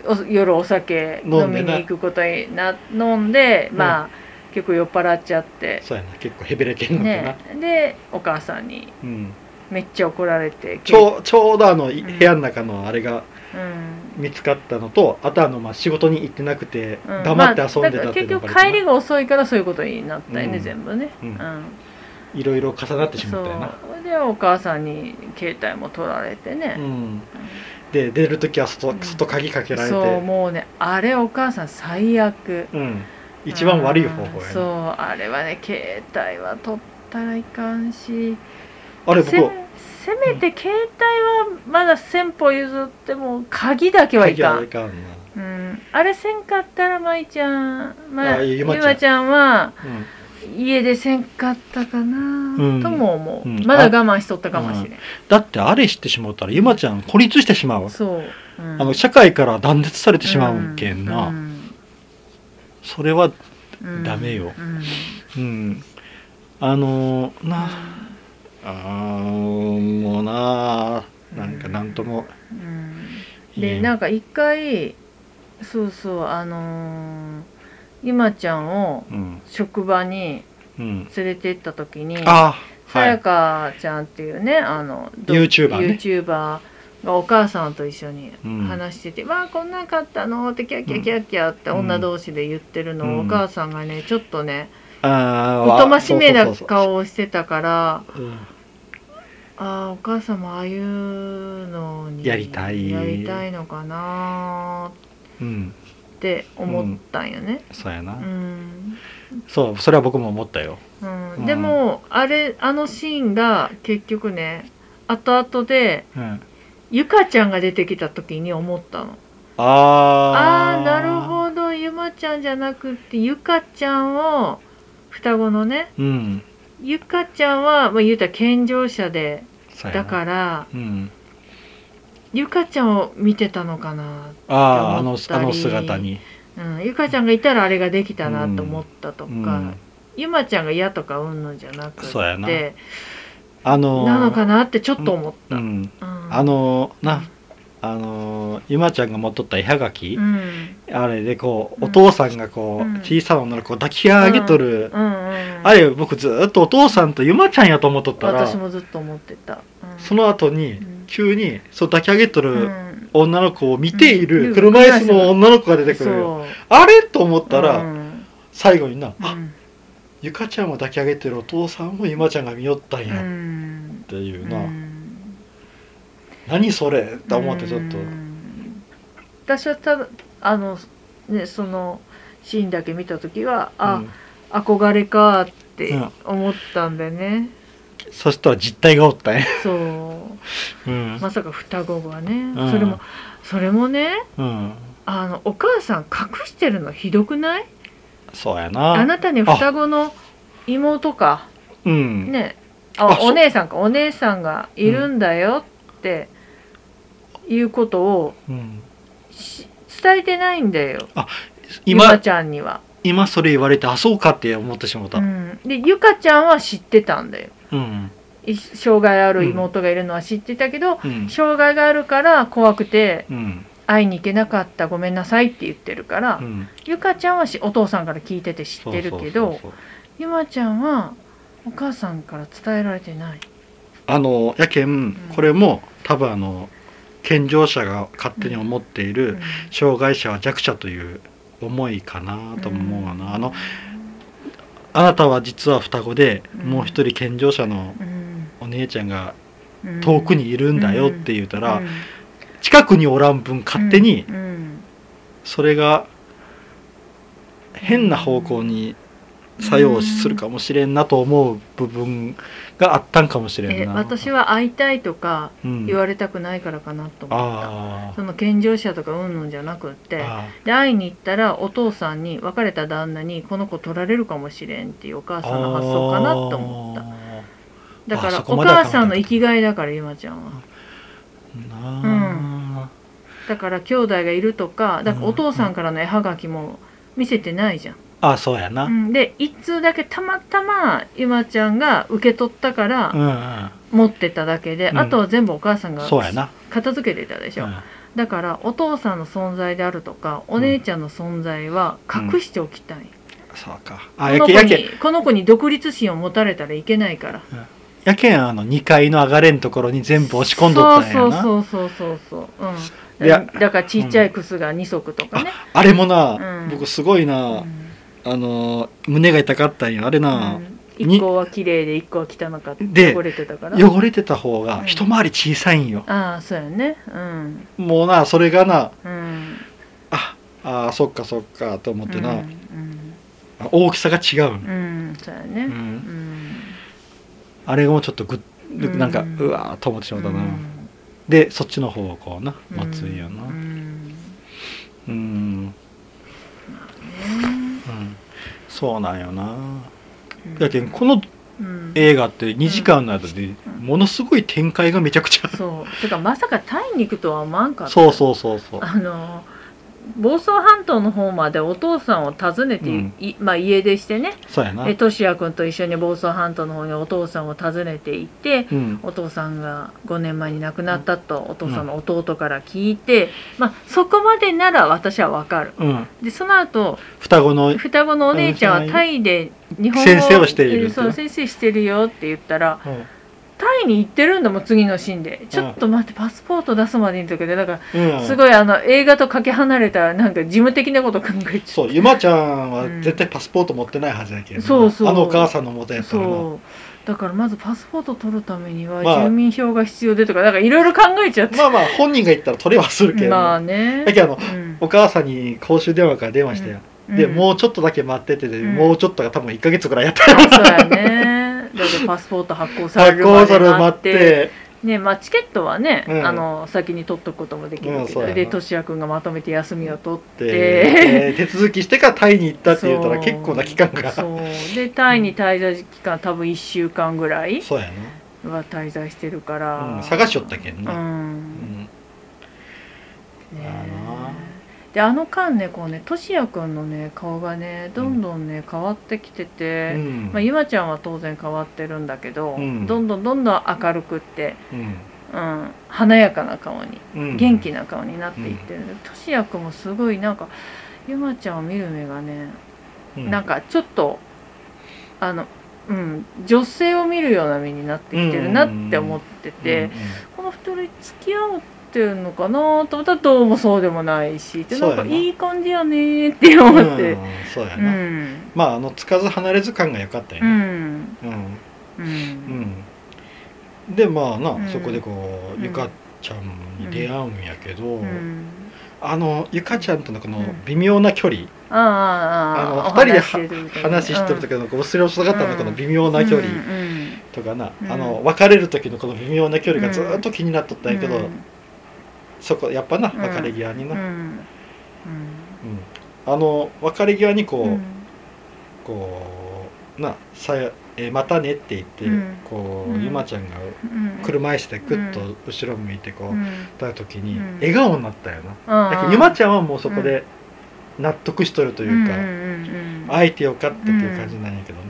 S2: お夜お酒飲みに行くことにな飲んで
S1: うん。
S2: まあ結構酔っ払っちゃって、
S1: そうやな。結構ヘベレケになってな、
S2: ね、でお母さんに
S1: うん、
S2: めっちゃ怒られて
S1: ちょうちょうどあのい
S2: うん。
S1: 部屋の中のあれが
S2: うん
S1: 見つかったのとあとあのまあ仕事に行ってなくて
S2: うん。
S1: 黙って遊んでた
S2: まあ
S1: っていうのがバレて
S2: 帰りが遅いからそういうことになったよね、
S1: うん。
S2: 全部ね、
S1: うん。
S2: うん。
S1: いろいろ重なってしま
S2: そう
S1: ったよな。
S2: でお母さんに携帯も取られてね、
S1: うん、で出る時は外
S2: うん。
S1: 外鍵かけられて、
S2: そうもうねあれお母さん最悪。
S1: うん、一番悪い方法や
S2: うん。そう
S1: な
S2: あれはね携帯は取ったらいかんし。
S1: あれ
S2: せ
S1: 僕
S2: せめて携帯はまだ先歩譲っても鍵だけはいかん、うん、あれせんかったら舞ちゃん、まあ、
S1: あゆ
S2: ゆ
S1: まちゃん。
S2: まちゃんは
S1: うん。
S2: 家でせんかったかな、
S1: ん
S2: とも思う、
S1: うん。
S2: まだ我慢しとったかもしれん、
S1: だってあれしてしまったらゆまちゃん孤立してしまう、
S2: そう、うん。
S1: あの社会から断絶されてしまうけんな、
S2: うん。
S1: それは
S2: うん
S1: ダメよ。
S2: うん。
S1: うん。あのーなあーもうななんかなんとも。
S2: うん。でなんか一回そうそうあのーゆまちゃんを
S1: うん。
S2: 職場に
S1: うん。
S2: 連れて行った時に
S1: あ
S2: さやかちゃんっていうねあのど
S1: YouTuber ね。
S2: YouTuber がお母さんと一緒に
S1: うん。
S2: 話してて「わあこんなん買ったの?」ってキャッキャキャッキャって
S1: うん
S2: 女同士で言ってるのを
S1: うん。
S2: お母さんがねちょっとね
S1: あ
S2: おとましめな顔をしてたからああお母さんもああいうのに
S1: やりたい。
S2: やりたいのかな
S1: うん
S2: って思ったんよね。
S1: そうやな、
S2: うん。
S1: そうそれは僕も思ったよ。
S2: うん。
S1: うん。
S2: でもあれあのシーンが結局ね後々で
S1: うん。
S2: ゆかちゃんが出てきた時に思ったの。
S1: あー。
S2: あなるほど。ゆまちゃんじゃなくってゆかちゃんを双子のね。
S1: うん。
S2: ゆかちゃんは、まあ、言うたら健常者でだから
S1: うん。
S2: ゆかちゃんを見てたのかな、
S1: あああのあの姿に。
S2: うん、ゆかちゃんがいたらあれができたなと思ったとか、
S1: うん。
S2: ゆまちゃんが嫌とかうんのじゃなく
S1: そうやな。
S2: て
S1: あのー
S2: なのかなってちょっと思った。
S1: うん。
S2: うん。
S1: あのーなあのーゆまちゃんが持っとった絵はがき、
S2: うん。
S1: あれでこう
S2: うん。
S1: お父さんがこう、
S2: うん。
S1: 小さな女の子を抱き上げとる、あれ僕ずーっとお父さんとゆまちゃんやと思っとったら
S2: 私もずっと思ってた、うん。
S1: その後に
S2: うん。
S1: 急にそう抱き上げと
S2: う
S1: る
S2: ん。
S1: 女の子を見てい
S2: うん。
S1: る車椅子の女の子が出てくるあれと思ったら、
S2: うん。
S1: 最後にな、あ
S2: うん。
S1: ゆかちゃんを抱き上げてるお父さんもゆまちゃんが見よったん
S2: う
S1: やっ
S2: ん
S1: ていうな、
S2: うん
S1: 何それ？って思ってちょっと、
S2: うん私はただあのねそのシーンだけ見た時はあ、
S1: うん。
S2: 憧れかって思ったんだよね、
S1: そしたら実態がおったんや、
S2: そう。(laughs)
S1: うん。
S2: まさか双子がね、
S1: うん。
S2: それもそれもね
S1: うん、
S2: あのお母さん隠してるのひどくない？
S1: そうやな。
S2: あなたに双子の妹か。
S1: うん、
S2: ね。
S1: あ
S2: お姉さんか。お姉さんがいるんだよっていうことを
S1: うん、
S2: し伝えてないんだよ。ゆ
S1: 今
S2: かちゃんには。
S1: 今それ言われてあそうかって思ってしまった、
S2: う
S1: うん。
S2: ん、でゆかちゃんは知ってたんだよ。
S1: うん。
S2: い障害ある妹がいるのは知ってたけど、
S1: うん。
S2: 障害があるから怖くて
S1: うん。
S2: 会いに行けなかったごめんなさいって言ってるから、
S1: うん。
S2: ゆかちゃんはしお父さんから聞いてて知ってるけどゆまちゃんはお母さんから伝えられてない。
S1: あのやけん。これも多分あの健常者が勝手に思っている、障害者は弱者という思いかなと思うわな、あのあなたは実は双子で、
S2: うん。
S1: もう一人健常者の
S2: うん
S1: お姉ちゃんが
S2: うん。
S1: 遠くにいるんだよって言うたら、
S2: うん。
S1: 近くにおらん分勝手に
S2: うん。
S1: それが変な方向に作用するかもしれんなと思う部分があったんかもしれ
S2: え
S1: んな。
S2: 私は会いたいとか
S1: うん。
S2: 言われたくないからかなと思った、
S1: あ
S2: その健常者とかうんぬんじゃなくっ
S1: ー
S2: て
S1: あ
S2: で会いに行ったらお父さんに別れた旦那にこの子取られるかもしれんっていうお母
S1: ー
S2: さんの発想かなと思った。だからお母さんの生きがいだからゆまちゃんは。
S1: なあ。
S2: だから兄弟がいるとかだからお父さんからの絵はがきも見せてないじゃん、
S1: あそうやな。
S2: う
S1: うん。
S2: ん、で一通だけたまたまゆまちゃんが受け取ったから
S1: うん
S2: 持ってただけで、
S1: うん。
S2: あとは全部お母さんが
S1: そうやな。
S2: 片付けてたでしょ、
S1: うん。
S2: だからお父さんの存在であるとかお姉ちゃんの存在は隠しておきたい、
S1: そうか。あ
S2: この子
S1: やけやけ。
S2: にこの子に独立心を持たれたらいけないから。
S1: やけんあの2階の上がれんところに全部押し込んどったんやな。
S2: そうそうそうそうそう、うん、
S1: いや。
S2: だからちっちゃいクスが2足とかね、
S1: あれもな、
S2: うん。
S1: 僕すごいな、
S2: うん
S1: あの胸が痛かったんよ。あれな、
S2: うん。一個は綺麗で一個は汚かった。
S1: で
S2: 汚れてたから。
S1: 汚れてた方が
S2: うん。
S1: 一回り小さいんよ、
S2: ああそうやね。うん。
S1: もうなそれがな
S2: うん。
S1: ああそっかそっかと思ってな、
S2: うん
S1: あ大きさが違うん、
S2: うん、うん、そうやね。
S1: う
S2: うん。ん
S1: あれもちょっとグ
S2: うん。
S1: ッなんかうわーと思ってしまったな、
S2: うん。
S1: でそっちの方をこうな待つんやな。
S2: うん
S1: そうなんよな。
S2: うん。
S1: だけどこの
S2: うん。
S1: 映画って2時間の間でものすごい展開がめちゃくちゃ、
S2: そう。てかまさかタイに行くとは思わんかった。
S1: そうそうそうそう。
S2: あの房総半島の方までお父さんを訪ねて、
S1: うん。
S2: いまあ、家出してね。
S1: そうやな。
S2: えとしや君と一緒に房総半島の方にお父さんを訪ねていって
S1: うん。
S2: お父さんが5年前に亡くなったとお父さんの弟から聞いて、まあ、そこまでなら私はわかる。
S1: うん。
S2: でその後
S1: 双子の
S2: 双子のお姉ちゃんはタイで日本語
S1: 先生をしている
S2: そう先生してるよって言ったら
S1: うん
S2: タイに行ってるんだもん次のシーンで。ちょっと待ってパスポート出すまでにとかで。だから
S1: うん。
S2: すごいあの映画とかけ離れたなんか事務的なこと考えちゃ
S1: そうゆまちゃんは
S2: うん
S1: 絶対パスポート持ってないはずやけど、
S2: そうそう。
S1: あのお母さんのもとや
S2: う
S1: ったら
S2: だからまずパスポート取るためには
S1: まあ。
S2: 住民票が必要でとかなんかいろいろ考えちゃって。
S1: まあまあ本人が言ったら取れはするけど、
S2: まあね。
S1: だけどあの
S2: うん。
S1: お母さんに公衆電話から電話して
S2: うん。
S1: もうちょっとだけ待ってて、
S2: うん。
S1: もうちょっとが多分1か月ぐらいやったよ
S2: そうやねだってパスポート発行され
S1: 発
S2: るまで
S1: 待っ
S2: て。
S1: て
S2: ねまあチケットはね、
S1: うん。
S2: あの先に取っとくこともできるけど、
S1: うん
S2: でとしやくんがまとめて休みを取って。
S1: で、えー手続きしてからタイに行ったって言ったら結構な期間が。そ
S2: そう。でタイに滞在期間多分1週間ぐらい。は滞在してるから、
S1: 探しよったけん
S2: う
S1: な、
S2: ん。
S1: うん。
S2: ね。
S1: だな
S2: であの間ねこうねとしやくんのね顔がねどんどんね変わってきてて、
S1: うん。
S2: まあ、ゆまちゃんは当然変わってるんだけど、
S1: うん。
S2: どんどんどんどん明るくって、
S1: うん。
S2: うん、華やかな顔に
S1: うん。
S2: 元気な顔になっていってるとしやくんもすごいなんかゆまちゃんを見る目がね、
S1: うん。
S2: なんかちょっとあの、うん、女性を見るような目になってきてるなって思ってて、この二人付き合うってるのかなと思ったらどうもそうでもないしで
S1: なん
S2: な。かいい感じやねーって思って。
S1: うんそうや
S2: う
S1: な、
S2: ん。
S1: まああのつかず離れず感が良かったよね。
S2: うん。
S1: うん。
S2: うん。
S1: うん。でまあな、
S2: うん。
S1: そこでこう
S2: うん。
S1: ゆかちゃんに出会うんやけど、
S2: うん。
S1: あのゆかちゃんとのこの
S2: うん。
S1: 微妙な距離、
S2: あ
S1: の二人では
S2: してる時に
S1: 話してる時のこう後ろ姿のこの微妙な距離とかな、
S2: うん。
S1: あの別れる時のこの微妙な距離がずっと気になっとったんやけど、
S2: うん
S1: そこやっぱな
S2: うん。
S1: 別れ際にな、うん。あの別れ際にこう、
S2: うん。
S1: こうなさやえーまたねって言って、
S2: うん。
S1: こう、
S2: うん。
S1: ゆまちゃんが
S2: うん。
S1: 車椅子でグッと後ろ向いてこう、
S2: うん。
S1: た時に
S2: うん。
S1: 笑顔になったよな、
S2: ああ
S1: だけどゆまちゃんはもうそこで納得しとるというか、会えてよかったっていう感じなんやけどな、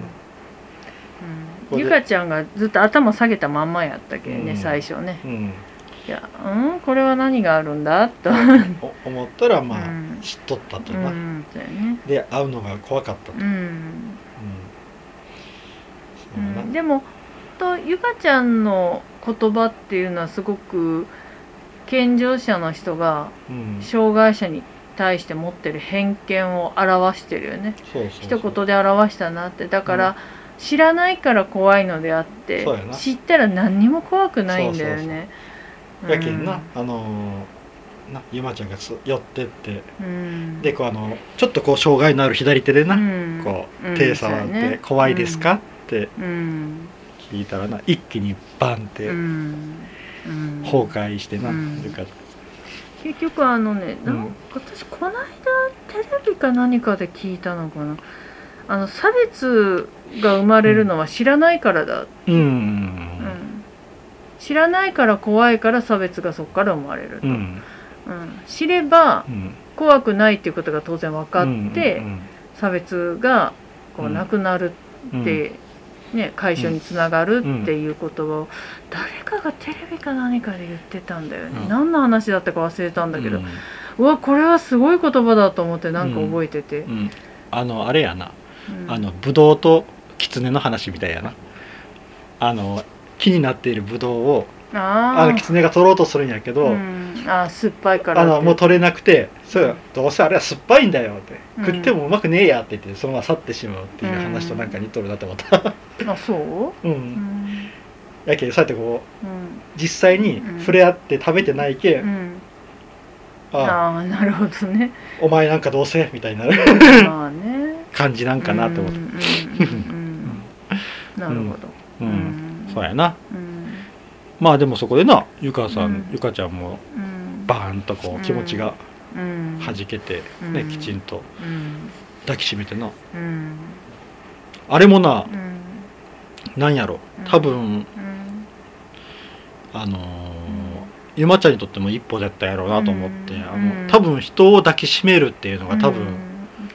S2: うん。ゆかちゃんがずっと頭下げたまんまやったけどね、
S1: うん。
S2: 最初ね。
S1: うん
S2: いやうん？これは何があるんだ？と。
S1: お思ったらまあ、
S2: うん。
S1: 知っとったと
S2: う
S1: な、
S2: んそうやね。
S1: で会うのが怖かったと、
S2: でもとゆかちゃんの言葉っていうのはすごく健常者の人が
S1: うん。
S2: 障害者に対して持ってる偏見を表してるよね。
S1: そうそうそう。
S2: 一言で表したなって。だから、知らないから怖いのであって知ったら何にも怖くないんだよね
S1: やけんな、あのーなゆまちゃんがつ寄ってって。
S2: うん。
S1: でこうあのちょっとこう障害のある左手でな、
S2: うん。
S1: こう
S2: うん。
S1: 手触って
S2: そうやね「
S1: 怖いですか?」って
S2: うん。
S1: 聞いたらな一気にバンって崩壊してな、
S2: 結局あのねなん
S1: うん。
S2: 私この間テレビか何かで聞いたのかな。あの差別が生まれるのは知らないからだ、
S1: たう。ん
S2: うん知らないから怖いから差別がそこから生まれる、
S1: うん。
S2: うん。知れば
S1: うん。
S2: 怖くないっていうことが当然分かって、
S1: うん
S2: 差別がこ
S1: う
S2: うんなくなる
S1: うん。
S2: って、ね、解消につながるっていう言葉を誰かがテレビか何かで言ってたんだよね、
S1: うん。
S2: 何の話だったか忘れたんだけど、
S1: う
S2: うんわこれはすごい言葉だと思ってなんか覚えてて、
S1: うん。あのあれやな。
S2: うん。
S1: あのブドウと狐の話みたいやな。あの木になっているブドウをあ
S2: あ
S1: の狐が取ろうとするんやけど、
S2: うん、あー酸っぱいから
S1: あ
S2: って。
S1: のもう取れなくて「そうどうせあれは酸っぱいんだよ」って「
S2: うん。
S1: 食ってもうまくねえや」って言ってそのまま去ってしまうっていう話となんか似とるなと思った、
S2: あそう？
S1: う、
S2: うん。ん
S1: やけどそうやってこう
S2: うん。
S1: 実際に触れ合って食べてないけ、
S2: うん。
S1: ああ。
S2: なるほどね。
S1: お前なんかどうせみたいな
S2: まあね。(laughs)
S1: 感じなんかなって思って。
S2: うんうんうんうん (laughs) なるほど。
S1: うん、そうやな。
S2: うん。
S1: まあでもそこでなゆかさん、
S2: うん。
S1: ゆかちゃんも
S2: うん。
S1: バーンとこう気持ちが
S2: うん。
S1: 弾けて、ね
S2: うん。
S1: きちんと
S2: うん。
S1: 抱きしめてな。
S2: うん。
S1: あれもな
S2: うん。
S1: なんやろ。
S2: うん。
S1: 多分
S2: うん。
S1: あのーゆまちゃんにとっても一歩だったやろうなと思って、
S2: うん。
S1: あ
S2: うん。
S1: の多分人を抱きしめるっていうのが多分、
S2: うん。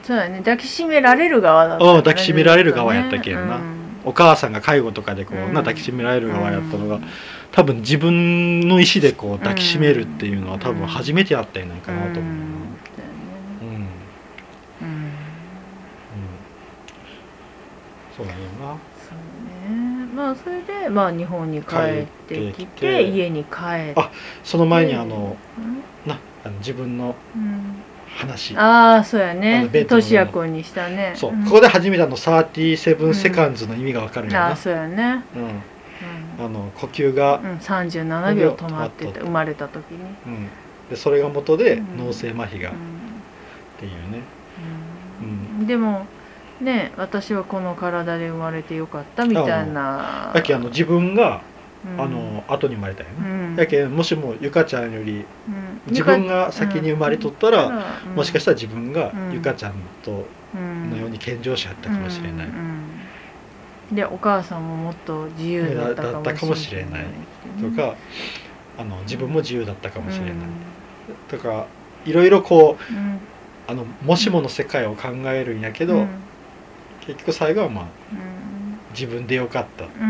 S2: そうだね。抱きしめられる側だった
S1: うん抱きしめられる側やったけんな。
S2: うん
S1: お母さんが介護とかでこう、
S2: うん。
S1: な抱きしめられる側やったのが、
S2: うん
S1: 多分自分の意思でこう抱きしめるっていうのは多分初めてやったんやないかなと思う、そうだよな。
S2: そうね。まあそれでまあ日本に帰ってき
S1: て。
S2: 家に帰って。
S1: あその前にあの
S2: うん。
S1: なあの自分の
S2: うん
S1: 話。
S2: ああそうや
S1: あ
S2: ね
S1: のベッドの。
S2: としや君にしたね。
S1: そう、
S2: ん。
S1: ここで初めてあの37セカンズの意味がわかるよな。
S2: ああ、そうやね。
S1: うん、あの呼吸が
S2: うん、うん、37秒止まって
S1: 止まっとった
S2: た生まれた時に、
S1: うん、でそれが元で
S2: うん。
S1: 脳性麻痺が。っ
S2: うん。
S1: ていうね、
S2: うん。でもね私はこの体で生まれてよかったみたいな。
S1: やけあの自分が、
S2: うん
S1: あの後に生まれたよ
S2: う
S1: ね、
S2: ん。
S1: やけもしもゆかちゃんより
S2: うん。
S1: 自分が先に生まれとったら、
S2: うん。
S1: もしかしたら自分が
S2: うん。
S1: ゆかちゃんと
S2: うん
S1: のように健常者やったかもしれない、
S2: でお母さんももっと自由だった
S1: かもしれない。とかあの自分も自由だったかもしれない、とかいろいろこう
S2: うん。
S1: あのもしもの世界を考えるんやけど、
S2: うん。
S1: 結局最後はまあ
S2: うん。
S1: 自分でよかったっていう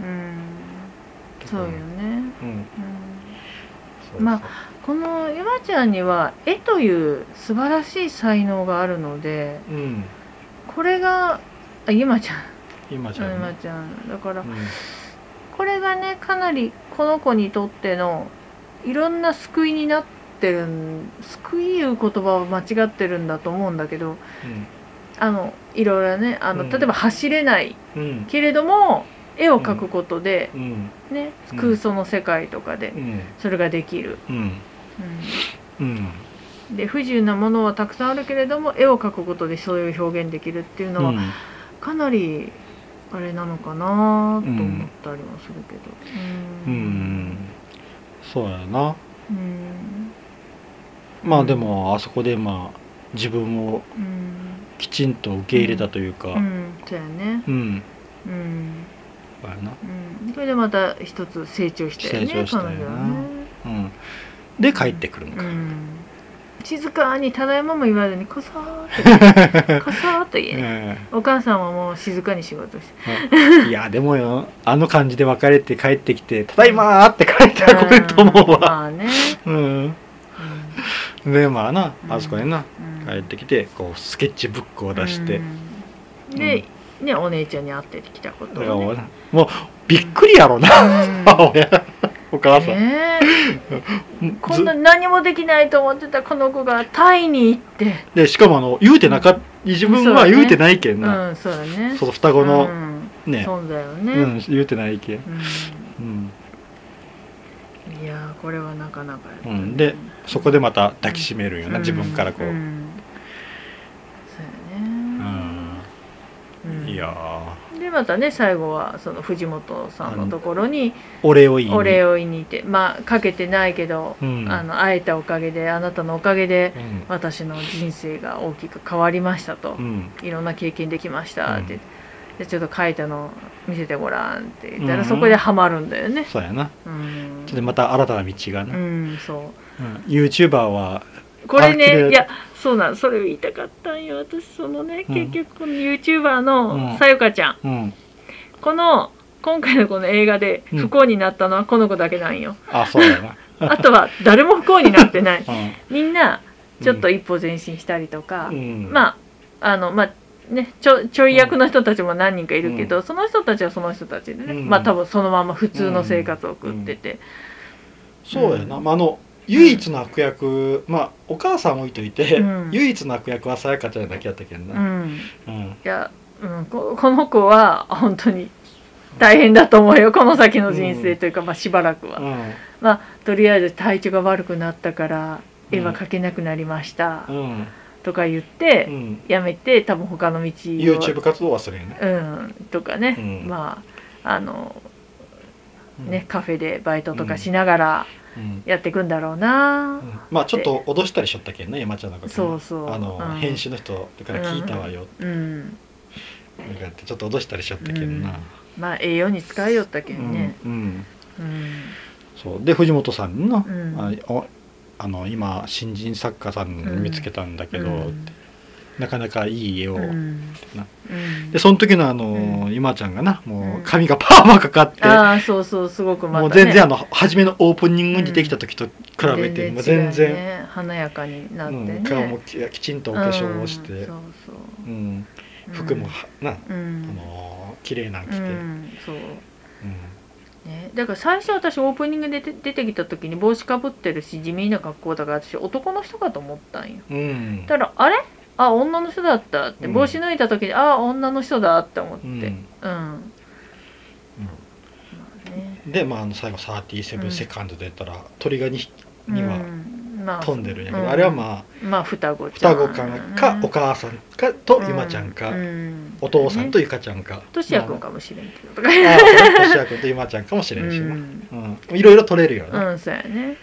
S1: う、
S2: ん。そうやね。
S1: ね
S2: うん。そうよね
S1: う。ん
S2: まこのゆまちゃんには絵という素晴らしい才能があるので
S1: うん。
S2: これがあゆまちゃん。
S1: 今じゃん、
S2: ゆまちゃん。だから
S1: うん。
S2: これがねかなりこの子にとってのいろんな救いになってるん救いいう言葉は間違ってるんだと思うんだけどあのいろいろねあの、
S1: うん。
S2: 例えば走れない
S1: うんうん。
S2: けれども絵を描くことで、
S1: うん。
S2: ね
S1: うん。
S2: 空想の世界とかで
S1: うん。
S2: それができる、
S1: うん。うん。
S2: うん、で不自由なものはたくさんあるけれども絵を描くことでそういう表現できるっていうのは、
S1: うん。
S2: かなりあれなのかなと思ったりもするけど。
S1: う
S2: うん。
S1: んそうやな。
S2: うん。
S1: まあでもあそこでまあ自分を
S2: うん。
S1: きちんと受け入れたというか。
S2: うん。そうやね。
S1: うん。
S2: うん
S1: そうやな。
S2: うん。それでまた一つ成長したよね
S1: 成長したよな。
S2: 彼女はね。
S1: うん。で帰ってくるのか。
S2: うん。静かにただいまも言わずにこそーっと (laughs) こそーっと言え、
S1: う
S2: お母さんはもう静かに仕事して。
S1: ん。いやでもよあの感じで別れて帰ってきて「ただいま!」って帰ったらごめんと思うわ。
S2: まあね、
S1: うん。でまあなあそこにな
S2: うん。
S1: 帰ってきてこうスケッチブックを出して。
S2: うん。で、ねお姉ちゃんに会ってきたことをね。
S1: もうびっくりやろな。(laughs) お母さん。
S2: こん
S1: ず
S2: な何もできないと思ってたこの子がタイに行って。
S1: でしかもあの言うてなかっ自分は言うてないけん
S2: う
S1: な、
S2: んそうだね。
S1: その双子の
S2: うん。
S1: ね、
S2: そうだよね、
S1: うん、言うてないけん、
S2: う
S1: うん。
S2: んいやーこれはなかなかね。
S1: うん、でそこでまた抱きしめるんよな、
S2: うん。
S1: 自分からこう、
S2: んそうやねうん。
S1: いや
S2: でまたね最後はその藤本さんのところに
S1: ーお礼を言いに。
S2: お礼を言いに行ってまあかけてないけど、
S1: うん。
S2: あの会えたおかげであなたのおかげで
S1: うん。
S2: 私の人生が大きく変わりましたと、
S1: うん。
S2: いろんな経験できましたって、
S1: うん
S2: でちょっと書いたの見せてごらんって言ったら、
S1: うん。
S2: そこでハマるんだよね。
S1: そうやな。
S2: うん。
S1: でまた新たな道がな、
S2: う
S1: うん
S2: ん、そう。
S1: YouTuber は
S2: これねいやそうなんそれを言いたかったんよ私そのね、
S1: うん。
S2: 結局この YouTuber
S1: うん。
S2: のさゆかちゃん、
S1: うん。
S2: この今回のこの映画で
S1: うん。
S2: 不幸になったのはこの子だけなんよ、
S1: あそうやな (laughs)
S2: あとは誰も不幸になってない。
S1: う
S2: みんなちょっと一歩前進したりとか、
S1: ん、うん、
S2: まああのまあねちょちょい役の人たちも何人かいるけど、その人たちはその人たちでね、
S1: うん。
S2: まあ多分そのまま普通の生活を送ってて、
S1: そうやな、
S2: うん
S1: まあ、あの唯一の悪役、まあお母さん置いといて、
S2: うん。
S1: 唯一の悪役はさやかちゃんだけやったけん
S2: う
S1: な、
S2: ん、
S1: うん。
S2: いや、うん、ここの子は本当に大変だと思うよこの先の人生というか、まあしばらくは、まあとりあえず体調が悪くなったから絵は描けなくなりました、
S1: うん。うん
S2: とか言って、
S1: うん。
S2: やめて多分他の道を。
S1: YouTube 活動はするよね、
S2: うん。とかね、
S1: うん。
S2: まああの
S1: うん。
S2: ね、カフェでバイトとかしながら
S1: うん
S2: やっていくんだろうな、
S1: うん。まあちょっと脅したりしょったけんね山ちゃんのこと
S2: そうそう。
S1: あの、
S2: うん。
S1: 編集の人から聞いたわよ、
S2: うん。
S1: なんかってちょっと脅したりしょったけんな、
S2: まあ栄養に使えよったけんね。
S1: うん。うん。
S2: うん。
S1: そう。で藤本さんにな、
S2: うん。
S1: あおあの今新人作家さん見つけたんだけど、
S2: うん
S1: なかなかいい絵を、
S2: うん。
S1: でその時のあの、
S2: うん。
S1: 今ちゃんがなも
S2: う
S1: うん。髪がパーマかかって、
S2: ああそうそうすごくまた、ね、
S1: もう全然あの初めのオープニングにできた時と比べて、もう全然
S2: ね、華やかになってね、
S1: うん、顔もききちんとお化粧をして、
S2: うんそうそう
S1: う。ん
S2: うん。
S1: 服もはな、
S2: う
S1: あ
S2: ん
S1: の綺麗なん着て、
S2: う
S1: うん
S2: んそう。ね、だから最初私オープニングで出て出てきた時に帽子かぶってるし地味な格好だから私男の人かと思ったんよ。
S1: うん。
S2: だからあれ？あ女の人だったって
S1: うん。
S2: 帽子脱いだ時に、あ女の人だって思って。
S1: う
S2: うん。ん、まあね。
S1: で、まあ、あの最後37セカンドでやったら鳥が 2, には
S2: うん。まあ
S1: 飛んでるんやけど、
S2: うん。
S1: あれはまあ
S2: まあ双子
S1: 双子かかお母さんかとゆまちゃんか、
S2: うん。
S1: お父さんと
S2: ね
S1: ゆかちゃんか、
S2: としやくんかもしれんけどとか。
S1: まあああとしやくんとゆまちゃんかもしれんしな、
S2: うん。
S1: うん。いろいろ取れるよな、
S2: うんそうやね。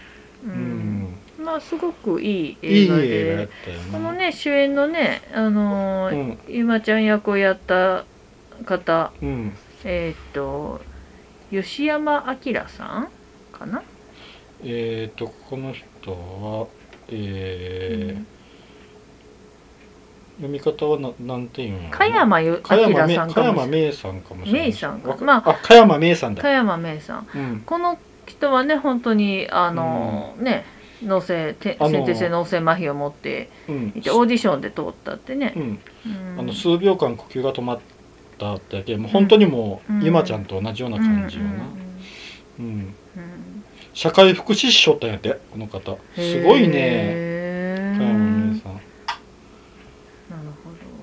S2: う
S1: うん
S2: んまあすごくいい映画で。
S1: たよな
S2: このね主演のねあのー
S1: うん。
S2: ゆまちゃん役をやった方。
S1: うん。
S2: えーっと吉山明さんかな、
S1: えっ、とこの人はえー
S2: うん。
S1: 読み方はななんていうんやろな。
S2: 加山ゆ
S1: 加山
S2: 明さんかもしれ
S1: 山芽さんかもしれない。
S2: 芽さんか。まあ
S1: あ加山芽さんだ。
S2: 加山芽さん。
S1: うん。
S2: この人はね本当にあのーね脳性先天性脳性麻痺を持って
S1: うん。
S2: いてオーディションで通ったってね。
S1: う、ん。
S2: うん。
S1: あの数秒間呼吸が止まったってやけもう本当にもう、
S2: うん。
S1: ゆまちゃんと同じような感じよな、
S2: うん。うん。うん。
S1: うん。
S2: うん
S1: 社会福祉士しょったんやってこの方。すごいね。加山姉さん。
S2: なる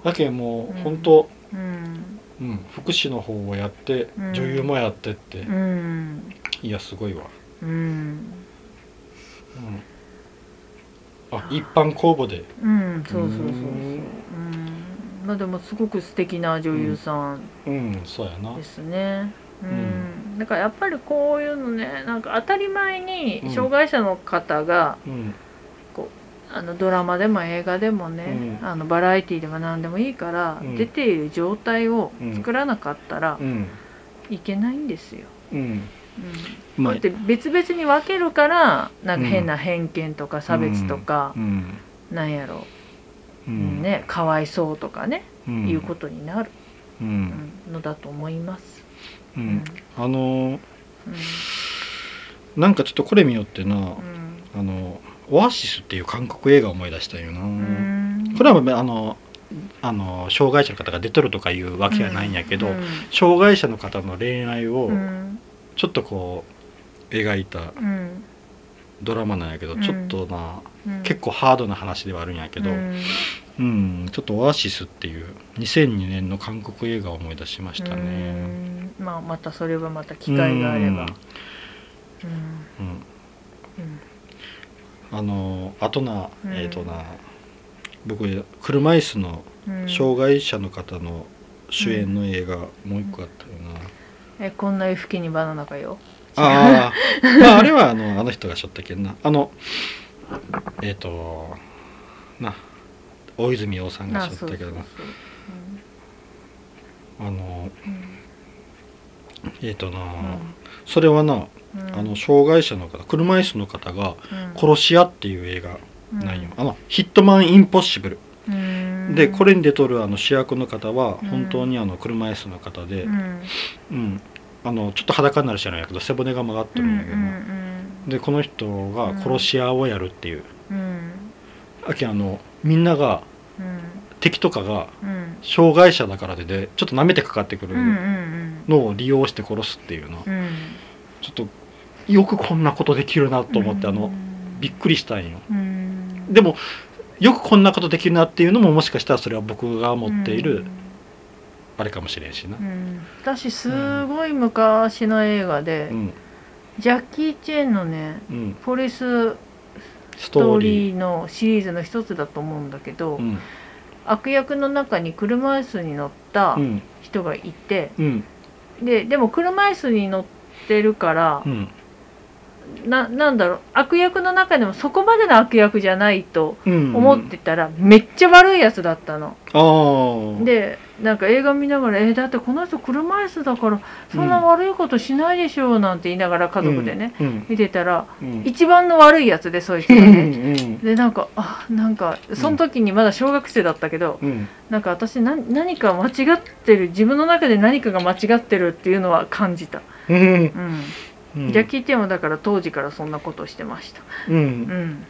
S1: だけどもう、
S2: うん
S1: 本当
S2: うん。
S1: うん、福祉の方をやって、
S2: うん。
S1: 女優もやってって、
S2: うん。
S1: いやすごいわ、
S2: うん。
S1: うん、あ一般公募で。
S2: うんそうそうそうそう。
S1: う
S2: うん。んまあでもすごく素敵な女優さん。
S1: うんそうやな。
S2: ですね。う
S1: うん。
S2: んだからやっぱりこういうのねなんか当たり前に
S1: うん。
S2: 障害者の方が
S1: うん。
S2: あのドラマでも映画でもね、
S1: うん。
S2: あのバラエティでも何でもいいから、
S1: うん。
S2: 出ている状態を作らなかったら
S1: うん。
S2: いけないんですよ。
S1: うん
S2: うん。
S1: まあ
S2: だって別々に分けるからなんか変な偏見とか差別とか
S1: う、ん。
S2: なんやろ。う、
S1: うん。
S2: ねかわいそうとかね、
S1: うん。
S2: いうことになる、
S1: う
S2: うんんのだと思います。うん。
S1: うん。あのー
S2: うん。
S1: なんかちょっとこれ見よってな、
S2: うん。
S1: あのオアシスっていう韓国映画を思い出したんよな、
S2: うん。
S1: これはあのあの障害者の方が出とるとかいうわけはないんやけど、
S2: うん。
S1: 障害者の方の恋愛を
S2: うん
S1: ちょっとこう描いた
S2: うん。
S1: ドラマなんやけど、
S2: うん。
S1: ちょっとな
S2: うん。
S1: 結構ハードな話ではあるんやけど、
S2: う
S1: うん
S2: ん
S1: ちょっとオアシスっていう2002年の韓国映画を思い出しましたね。
S2: うん。まあまたそれはまた機会があれば。うん。
S1: うん。あのあとな、
S2: うん。
S1: えっ、とな僕車椅子の
S2: うん。
S1: 障害者の方の主演の映画、もう一個あった。
S2: えこんな夜更けにバナナかよ。
S1: あ (laughs) あ、まああれはあのあの人がしょったけんな。あのえっ、とな大泉洋さんがしょったけどな。あの
S2: うん。
S1: えっ、とな、
S2: うん。
S1: それはな、
S2: うん。
S1: あの障害者の方車椅子の方が
S2: うん。
S1: 殺し屋っていう映画なんよ、
S2: うん。
S1: あのヒットマンインポッシブル。
S2: うん。
S1: でこれに出とるあの主役の方は
S2: うん。
S1: 本当にあの車椅子の方で、
S2: うん。
S1: うんあのちょっと裸になる人なんやけど背骨が曲がっと
S2: うん
S1: るんやけどな、でこの人が殺し屋をやるっていう、
S2: うん。
S1: あのみんなが
S2: うん
S1: 敵とかが
S2: うん。
S1: 障害者だからででちょっと舐めてかかってくる
S2: うんうん
S1: のを利用して殺すっていうの、
S2: うん。
S1: ちょっとよくこんなことできるなと思って、あの
S2: うん。
S1: びっくりしたんよ。
S2: うん。
S1: でもよくこんなことできるなっていうのももしかしたらそれは僕が持っているあれかもしれんしな。
S2: うん。うん私すごい昔の映画で、
S1: うん。
S2: ジャッキー・チェンのね
S1: うん。
S2: ポリス
S1: ス
S2: ス
S1: トーリー
S2: のシリーズの一つだと思うんだけど、
S1: うん。
S2: 悪役の中に車椅子に乗った
S1: うん。
S2: 人がいて、
S1: うん。
S2: ででも車椅子に乗ってるから
S1: う、ん
S2: ななんだろう悪役の中でもそこまでの悪役じゃないと
S1: うん
S2: 思ってたら、めっちゃ悪いやつだったの。でなんか映画見ながら「えだってこの人車椅子だからそんな悪いことしないでしょ」なんて言いながら家族でね、
S1: うん
S2: 見てたら
S1: うん。
S2: 一番の悪いやつでそういう人
S1: う
S2: がね。
S1: ん。
S2: でなんかあなんかその時にまだ小学生だったけど、
S1: うん。
S2: なんか私な何か間違ってる自分の中で何かが間違ってるっていうのは感じた、
S1: うん
S2: ジャッキー・チェンはだから当時からそんなことをしてました。
S1: う
S2: うん。ん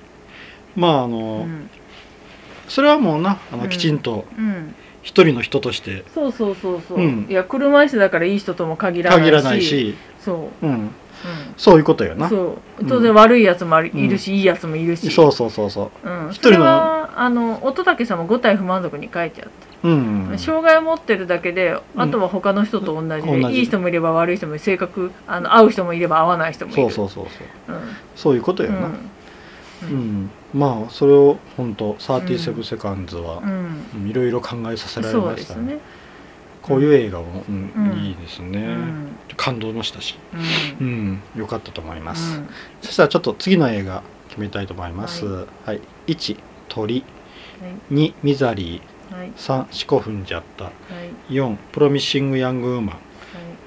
S1: まああ
S2: う
S1: の
S2: ん
S1: それはもうなあの
S2: うん。
S1: きちんと
S2: うん。
S1: 一人の人として。
S2: そうそうそうそう、
S1: うん。
S2: いや車椅子だからいい人とも限らないし。
S1: 限らないし。
S2: そう、
S1: うん。
S2: うん、
S1: そういうことよな。
S2: そう。当然悪いやつもあり
S1: うん
S2: いるし、いいやつもいるし、
S1: そうそうそうそ
S2: う。ん、
S1: 一人の
S2: それはあの乙武さんも五体不満足に書いてあった
S1: ううん。
S2: 障害を持ってるだけで、あとは他の人と同じで、
S1: 同じ。
S2: いい人もいれば悪い人も性格あの合う人もいれば合わない人もいる。
S1: そうそうそうそう。
S2: うん。
S1: そういうことよな。
S2: うん。
S1: うん。まあそれを本当37セカンズは
S2: うん。
S1: うんいろいろ考えさせられましたね。
S2: ですね、
S1: こういう映画もうん
S2: うん
S1: いいですね。
S2: うん。
S1: 感動もしたし。
S2: う
S1: うんんよかったと思います。
S2: うん。
S1: そしたらちょっと次の映画決めたいと思います。
S2: は
S1: はい。1鳥。
S2: はい。
S1: 2ミザリ
S2: はい
S1: ー3四股踏んじゃった。
S2: はい。
S1: 4プロミッシング・ヤング・ウーマン。
S2: はい。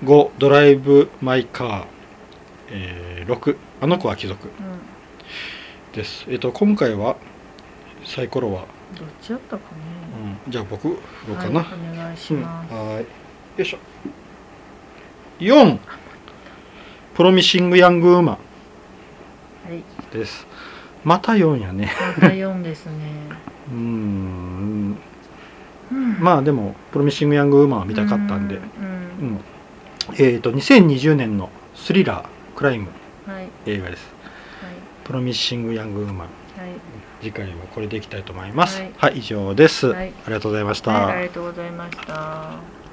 S1: 5ドライブ・マイ・カー、えー6あの子は貴族。
S2: うん。
S1: です。えっ、と今回はサイコロは、
S2: どっちやったかね。
S1: うん、じゃあ僕振ろうかな、
S2: はい、お願いし
S1: うん。
S2: ます、
S1: はーい。よいしょ。4プロミッシング・ヤング・ウーマ
S2: はい。
S1: ンです。また4やね。
S2: また4ですね。(laughs)
S1: うーん
S2: うん
S1: まあでもプロミッシング・ヤング・ウーマンは見たかったんで。
S2: う
S1: うんん。えっ、と2020年のスリラークライム。
S2: はい。
S1: 映画です。
S2: はい。
S1: プロミッシング・ヤング・ウーマン。
S2: はい。
S1: 次回はこれでいきたいと思います。
S2: はい。
S1: はい、以上です、
S2: はい。
S1: ありがとうございました、
S2: はい、ありがとうございました。